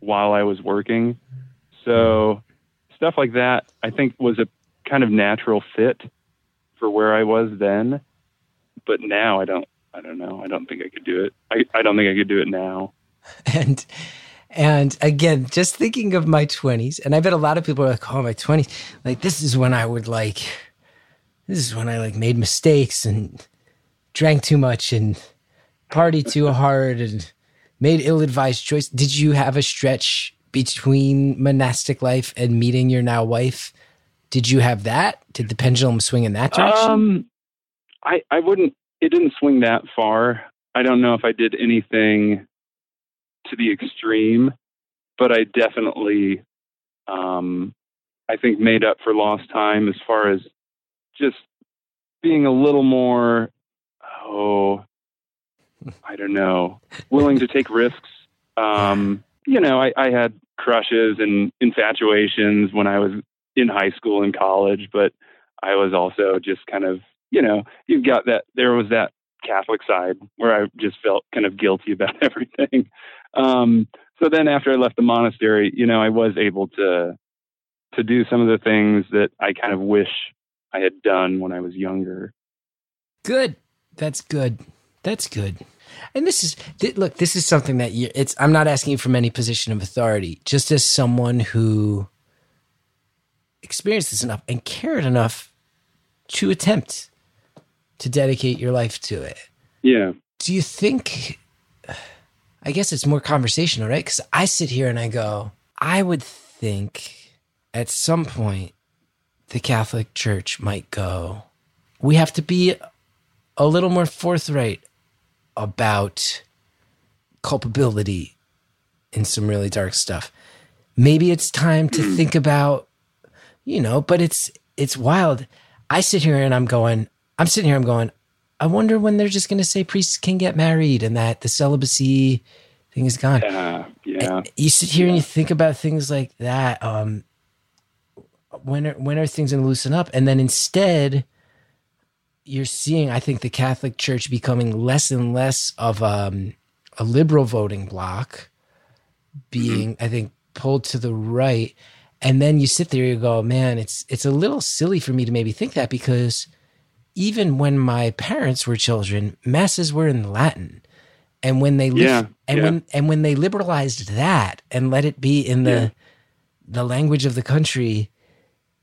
while I was working. So stuff like that, I think, was a kind of natural fit for where I was then but now I don't. I don't know. I don't think I could do it. I, I don't think I could do it now. and and again just thinking of my 20s and i bet a lot of people are like oh my 20s like this is when i would like this is when i like made mistakes and drank too much and partied too hard and made ill-advised choice did you have a stretch between monastic life and meeting your now wife did you have that did the pendulum swing in that direction Um, I I wouldn't. It didn't swing that far. I don't know if I did anything to the extreme, but I definitely, um, I think made up for lost time as far as just being a little more. Oh, I don't know, willing to take risks. Um, you know, I, I had crushes and infatuations when I was in high school and college, but I was also just kind of, you know, you've got that, there was that Catholic side where I just felt kind of guilty about everything. Um, so then after I left the monastery, you know, I was able to, to do some of the things that I kind of wish I had done when I was younger. Good. That's good. That's good. And this is th- look. This is something that you. It's. I'm not asking you from any position of authority. Just as someone who experienced this enough and cared enough to attempt to dedicate your life to it. Yeah. Do you think? I guess it's more conversational, right? Because I sit here and I go, I would think at some point the Catholic Church might go, we have to be a little more forthright about culpability in some really dark stuff. Maybe it's time to think about, you know, but it's it's wild. I sit here and I'm going, I'm sitting here, I'm going, I wonder when they're just going to say priests can get married and that the celibacy thing is gone. Yeah. Yeah. You sit here and you think about things like that. Um, when are when are things going to loosen up? And then instead, you're seeing, I think, the Catholic Church becoming less and less of um, a liberal voting bloc, being, I think, pulled to the right. And then you sit there, you go, man, it's it's a little silly for me to maybe think that because even when my parents were children, masses were in Latin. And when they Yeah, and yeah. when and when they liberalized that and let it be in the Yeah. the language of the country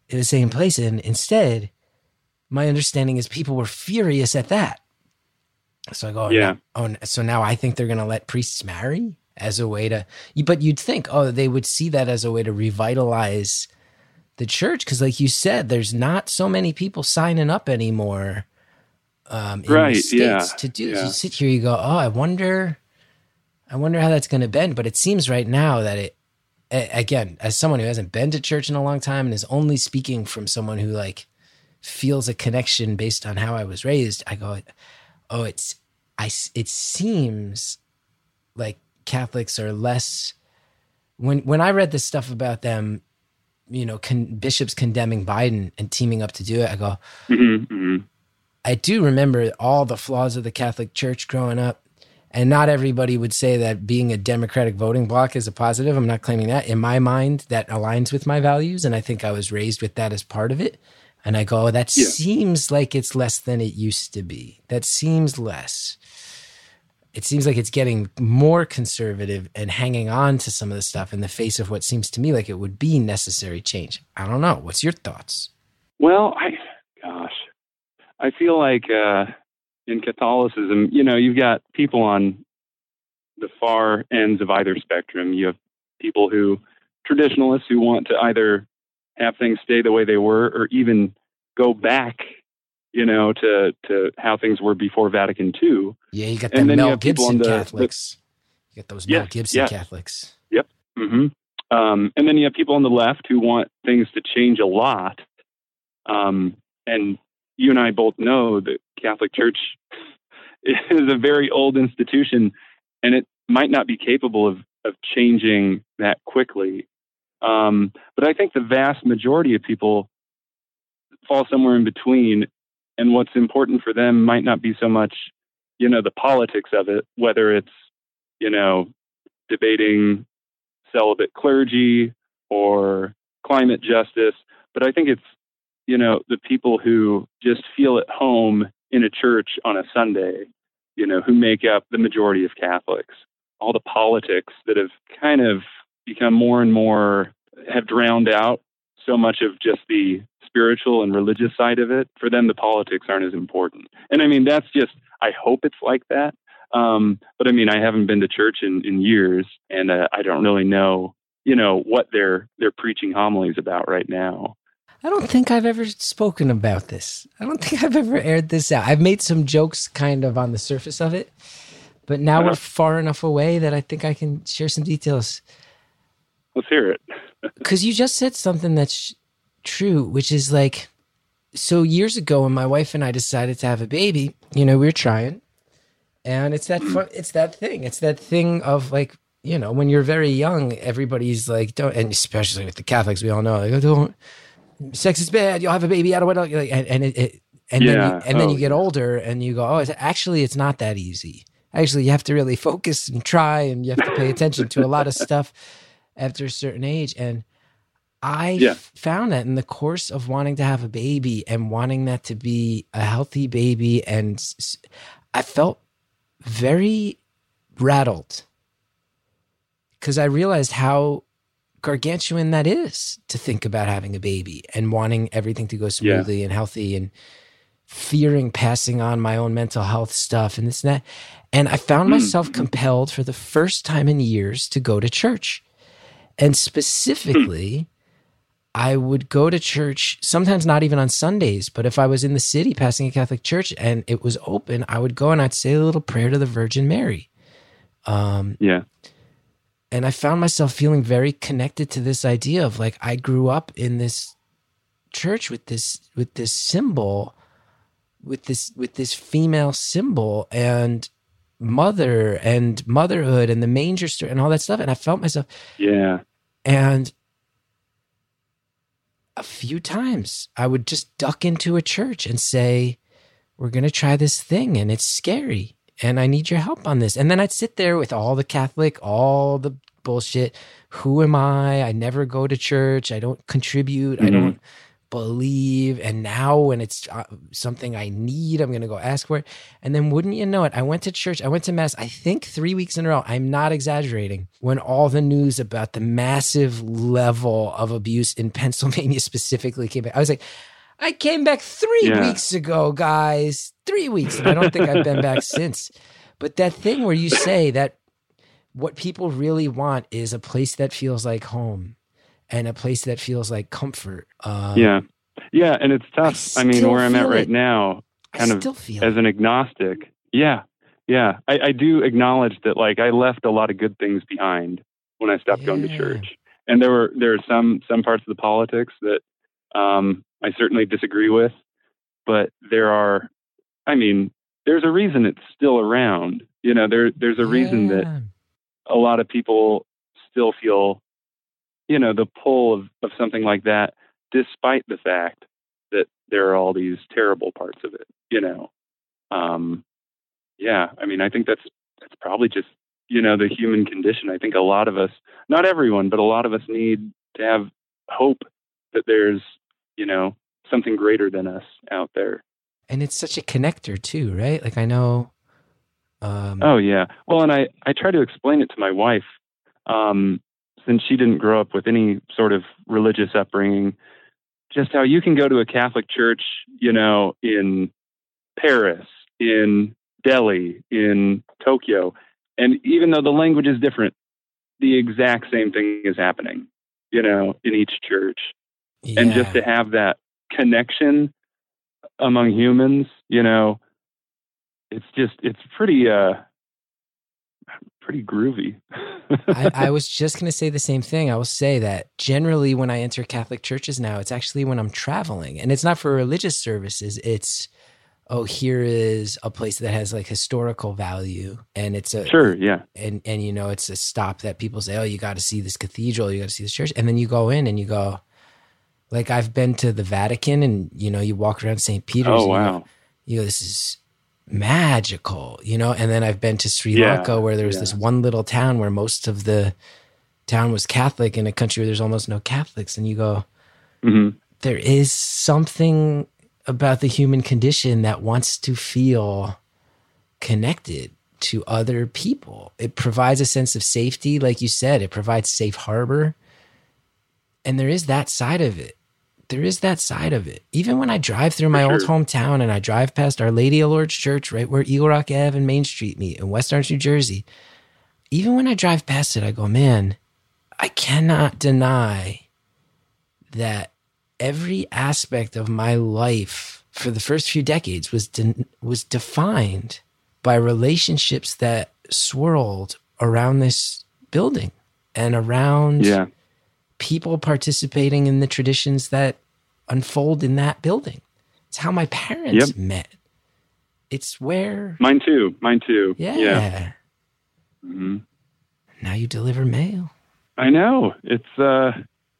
in the same place, and instead, my understanding is people were furious at that. So I go, oh, Yeah. no- oh, so now I think they're going to let priests marry as a way to, but you'd think, oh, they would see that as a way to revitalize the church because, like you said, there's not so many people signing up anymore. Um, in Right, the states yeah, to do. yeah. You sit here, you go, oh, I wonder, I wonder how that's going to bend. But it seems right now that it, again, as someone who hasn't been to church in a long time and is only speaking from someone who like feels a connection based on how I was raised, I go, oh, it's, I. it seems like Catholics are less when when I read this stuff about them, you know, con- bishops condemning Biden and teaming up to do it, I go, hmm hmm I do remember all the flaws of the Catholic Church growing up. And not everybody would say that being a Democratic voting bloc is a positive. I'm not claiming that. In my mind, that aligns with my values. And I think I was raised with that as part of it. And I go, that Yeah. seems like it's less than it used to be. That seems less. It seems like it's getting more conservative and hanging on to some of the stuff in the face of what seems to me like it would be necessary change. I don't know. What's your thoughts? Well, I, gosh, I feel like uh, in Catholicism, you know, you've got people on the far ends of either spectrum. You have people who, traditionalists, who want to either have things stay the way they were or even go back, you know, to, to how things were before Vatican II. Yeah, you got And the Mel Gibson on the- the- Catholics. you got those Mel Gibson yes. Catholics. hmm Um, and then you have people on the left who want things to change a lot. Um, and you and I both know that Catholic Church is a very old institution, and it might not be capable of of changing that quickly. Um, but I think the vast majority of people fall somewhere in between, and what's important for them might not be so much, you know, the politics of it, whether it's, you know, debating celibate clergy or climate justice, but I think it's, you know, the people who just feel at home in a church on a Sunday, you know, who make up the majority of Catholics. All the politics that have kind of become more and more have drowned out so much of just the spiritual and religious side of it. For them, the politics aren't as important. And I mean, that's just, I hope it's like that. Um, but I mean, I haven't been to church in, in years, and uh, I don't really know, you know, what they're they're preaching homilies about right now. I don't think I've ever spoken about this. I don't think I've ever aired this out. I've made some jokes kind of on the surface of it, but now Uh-huh. we're far enough away that I think I can share some details. Let's hear it. Because you just said something that's true, which is like, so years ago when my wife and I decided to have a baby, you know, we were trying, and it's that fun, it's that thing, it's that thing of like, you know, when you're very young, everybody's like, don't, and especially with the Catholics, we all know, like, oh, don't, sex is bad. You'll have a baby. Want to, like, and, and it, it and then you, and then Oh, you get older and you go, oh, it's, actually, it's not that easy. Actually, you have to really focus and try, and you have to pay attention to a lot of stuff after a certain age. And I Yeah. found that in the course of wanting to have a baby and wanting that to be a healthy baby, and I felt very rattled because I realized how gargantuan that is to think about having a baby and wanting everything to go smoothly and healthy and fearing passing on my own mental health stuff and this and that. And I found hmm. myself compelled for the first time in years to go to church. And specifically, I would go to church, sometimes not even on Sundays, but if I was in the city passing a Catholic church and it was open, I would go and I'd say a little prayer to the Virgin Mary. Um, Yeah. and I found myself feeling very connected to this idea of like I grew up in this church with this with this symbol with this with this female symbol and mother and motherhood and the manger story and all that stuff and I felt myself Yeah. and a few times I would just duck into a church and say, We're going to try this thing and it's scary and I need your help on this. And then I'd sit there with all the Catholic, all the bullshit. Who am I? I never go to church. I don't contribute. I Mhm. don't believe. And now when it's uh, something I need, I'm going to go ask for it. And then wouldn't you know it, I went to church, I went to mass, I think three weeks in a row. I'm not exaggerating. When all the news about the massive level of abuse in Pennsylvania specifically came back, I was like, I came back three Yeah. weeks ago, guys. Three weeks. And I don't think I've been back since. But that thing where you say that what people really want is a place that feels like home and a place that feels like comfort. Um, Yeah. Yeah. And it's tough. I I, mean, where I'm at right it. now, kind of as it. an agnostic. Yeah. Yeah. I, I do acknowledge that like I left a lot of good things behind when I stopped going to church. And there were there are some some parts of the politics that um I certainly disagree with, but there are I mean, there's a reason it's still around. You know, there there's a reason that a lot of people still feel you know, the pull of, of something like that, despite the fact that there are all these terrible parts of it, you know. Um, yeah, I mean, I think that's that's probably just you know the human condition. I think a lot of us, not everyone, but a lot of us need to have hope that there's you know something greater than us out there. And it's such a connector too, right? Like I know. Um, oh yeah. Well, and I I try to explain it to my wife, um, since she didn't grow up with any sort of religious upbringing. Just how you can go to a Catholic church, you know, in Paris, in Delhi, in Tokyo, and even though the language is different, the exact same thing is happening, you know, in each church. Yeah. And just to have that connection among humans, you know, it's just it's pretty uh pretty groovy. I, I, was just going to say the same thing. I will say that generally when I enter Catholic churches now, it's actually when I'm traveling, and it's not for religious services. It's oh, here is a place that has like historical value, and it's a sure, yeah, and and you know it's a stop that people say, oh, you got to see this cathedral, you got to see this church, and then you go in and you go, like I've been to the Vatican, and you know you walk around St. Peter's. Oh wow! You go, you go, this is magical, you know. And then I've been to Sri yeah, Lanka, where there was yeah. this one little town where most of the town was Catholic, in a country where there's almost no Catholics, and you go, mm-hmm. there is something about the human condition that wants to feel connected to other people. It provides a sense of safety, like you said. It provides safe harbor, and there is that side of it there is that side of it. Even when I drive through my sure. old hometown and I drive past Our Lady of Lourdes Church, right where Eagle Rock Ave and Main Street meet in West Orange, New Jersey, even when I drive past it, I go, man, I cannot deny that every aspect of my life for the first few decades was de- was defined by relationships that swirled around this building and around yeah people participating in the traditions that unfold in that building. It's how my parents yep. met. It's where mine too. Mine too. Yeah. yeah. Mm-hmm. Now you deliver mail. I know. It's uh,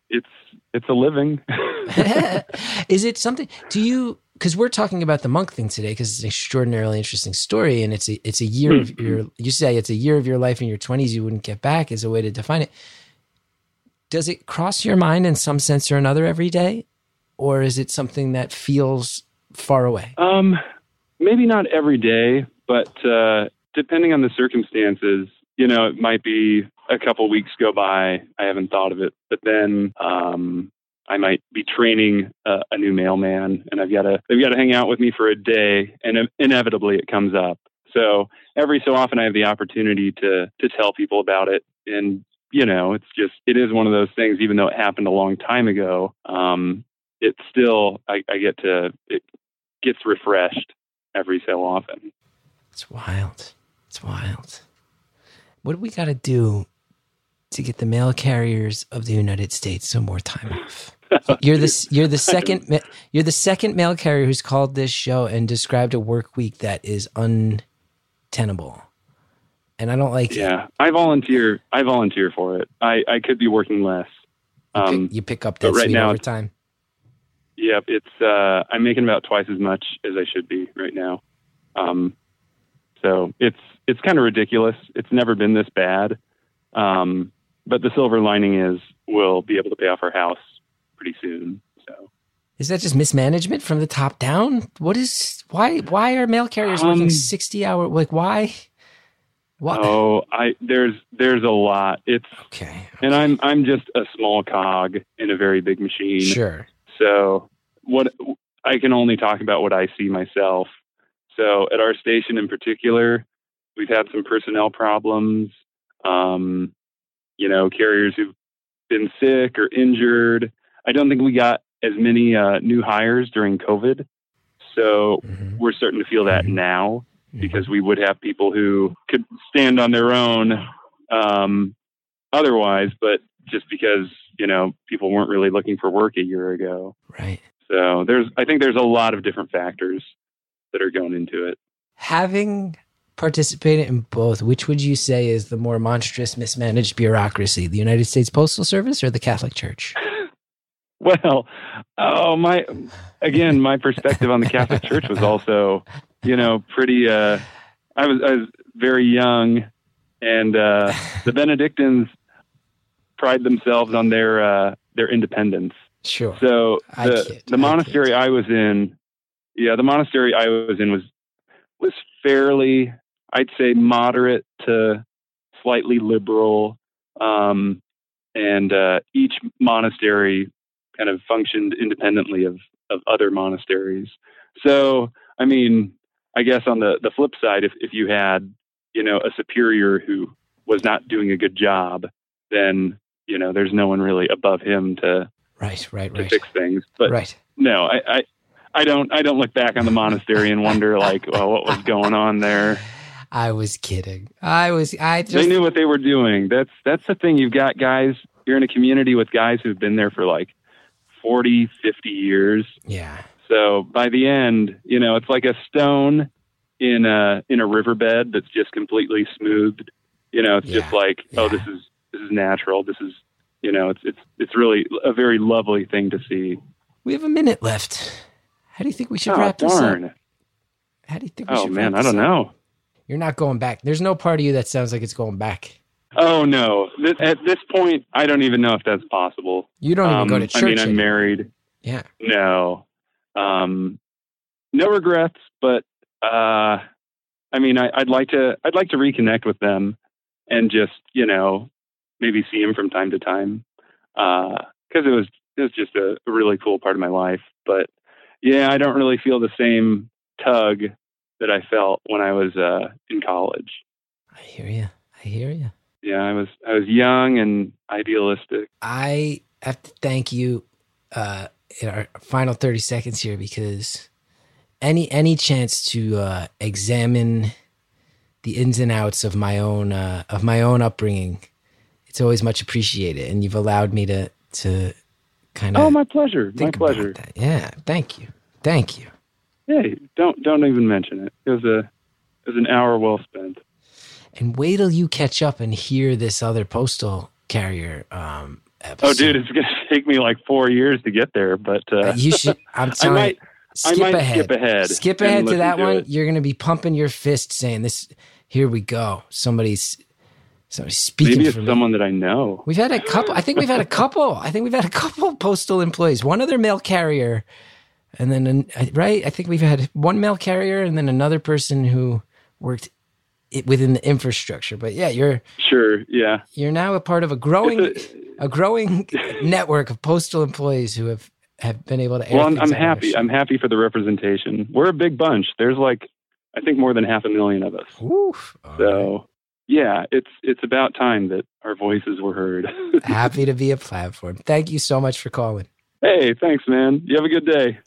it's it's a living. Is it something? Do you? Because we're talking about the monk thing today, because it's an extraordinarily interesting story, and it's a it's a year of mm-hmm. your. You say it's a year of your life in your twenties you wouldn't get back is a way to define it does it cross your mind in some sense or another every day or is it something that feels far away um maybe not every day but uh depending on the circumstances you know it might be a couple weeks go by i haven't thought of it but then um I might be training a, a new mailman, and I've got to they've got to hang out with me for a day, and inevitably it comes up. So every so often I have the opportunity to to tell people about it, and you know, it's just it is one of those things. Even though it happened a long time ago, um, it's still I, I get to it gets refreshed every so often. It's wild. It's wild. What do we got to do to get the mail carriers of the United States some more time off? You're the you're the second you're the second mail carrier who's called this show and described a work week that is untenable and I don't like yeah, I volunteer. I volunteer for it. I, I could be working less. Um, you, pick, you pick up that right now, overtime. Yep, it's uh, I'm making about twice as much as I should be right now. Um, so it's it's kind of ridiculous. It's never been this bad. Um, but the silver lining is we'll be able to pay off our house pretty soon. So is that just mismanagement from the top down? What is why why are mail carriers working um, sixty hour like why? What? Oh, I there's there's a lot. It's okay, okay. And I'm I'm just a small cog in a very big machine. Sure. So what I can only talk about what I see myself. So at our station in particular, we've had some personnel problems. Um, you know, carriers who've been sick or injured. I don't think we got as many uh, new hires during COVID. So mm-hmm. we're starting to feel that mm-hmm. now. Mm-hmm. because we would have people who could stand on their own um, otherwise, but just because you know people weren't really looking for work a year ago. Right. So there's, I think there's a lot of different factors that are going into it. Having participated in both. Which would you say is the more monstrous, mismanaged bureaucracy, the United States Postal Service or the Catholic Church? Well, oh my, again, my perspective on the Catholic Church was also, you know, pretty. Uh, I was I was very young, and uh, the Benedictines pride themselves on their uh, their independence. Sure. So the kid, the monastery kid. I was in, yeah, the monastery I was in was was fairly, I'd say, moderate to slightly liberal, um, and uh, each monastery kind of functioned independently of of other monasteries. So, I mean, I guess on the the flip side, if if you had you know a superior who was not doing a good job, then you know there's no one really above him to Right, right, to right. fix things. But right. no, I, I I don't I don't look back on the monastery and wonder like, well, what was going on there? I was kidding. I was. I just. They knew what they were doing. That's that's the thing. You've got guys. You're in a community with guys who've been there for like 40, 50 years. Yeah. So by the end, you know, it's like a stone in a in a riverbed that's just completely smoothed. You know, it's just Yeah, like, oh, yeah. this is this is natural. This is, you know, it's it's it's really a very lovely thing to see. We have a minute left. How do you think we should Oh wrap this up? How do you think we should? Oh man, wrap I don't know. You're not going back. There's no part of you that sounds like it's going back. Oh no! This, at this point, I don't even know if that's possible. You don't even Um, go to church. I mean, I'm anymore. married. Yeah. No, um, no regrets. But uh, I mean, I, I'd like to. I'd like to reconnect with them and just you know maybe see him from time to time because it was it was just a, really cool part of my life. But yeah, I don't really feel the same tug that I felt when I was uh, in college. I hear you. I hear you. Yeah, I was I was young and idealistic. I have to thank you uh, in our final 30 seconds here because any any chance to uh, examine the ins and outs of my own uh, of my own upbringing, it's always much appreciated, and you've allowed me to to kind of Oh, my pleasure. My pleasure. Yeah, thank you, thank you. Hey, don't don't even mention it. It was a it was an hour well spent. And wait till you catch up and hear this other postal carrier um, episode. Oh, dude, it's gonna take me like four years to get there, but uh, you should. I'm I might you. I Skip might ahead. skip ahead. Skip ahead to that one. it. You're going to be pumping your fist, saying, "This, here we go." Somebody's, somebody's speaking Maybe it's someone that I know. We've had a couple. I think we've had a couple. I think we've had a couple postal employees. One other mail carrier, and then an, uh, right. I think we've had one mail carrier, and then another person who worked it within the infrastructure. But yeah, you're Sure, yeah. you're now a part of a growing It's a growing network of postal employees who have have been able to. Well, I'm, I'm out on our happy. I'm happy for the representation. We're a big bunch. There's like I think more than half a million of us. Oof. All right. Yeah, it's it's about time that our voices were heard. happy to be a platform. Thank you so much for calling. hey, thanks, man. You have a good day.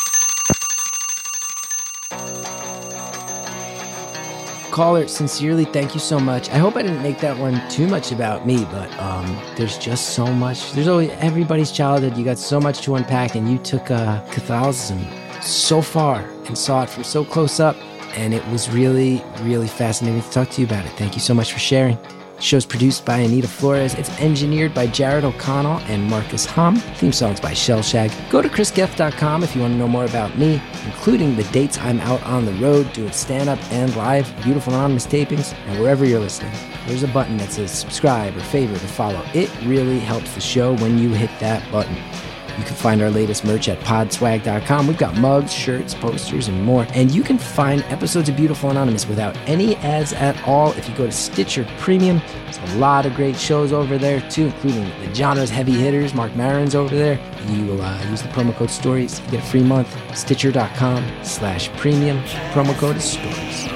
Caller, sincerely, thank you so much. I hope I didn't make that one too much about me, but um, there's just so much. There's always everybody's childhood. You got so much to unpack, and you took uh, Catholicism so far and saw it from so close up. And it was really, really fascinating to talk to you about it. Thank you so much for sharing. The show's produced by Anita Flores. It's engineered by Jared O'Connell and Marcus Hom. Theme songs by Shellshag. Go to chrisgethard.com if you want to know more about me, including the dates I'm out on the road doing stand up and live, beautiful anonymous tapings, and wherever you're listening. There's a button that says subscribe or favorite or follow. It really helps the show when you hit that button. You can find our latest merch at podswag.com. We've got mugs, shirts, posters, and more. And you can find episodes of Beautiful Anonymous without any ads at all if you go to Stitcher Premium. There's a lot of great shows over there, too, including the genre's heavy hitters. Marc Maron's over there. You will uh, use the promo code STORIES. You get a free month. Stitcher.com slash premium. Promo code STORIES.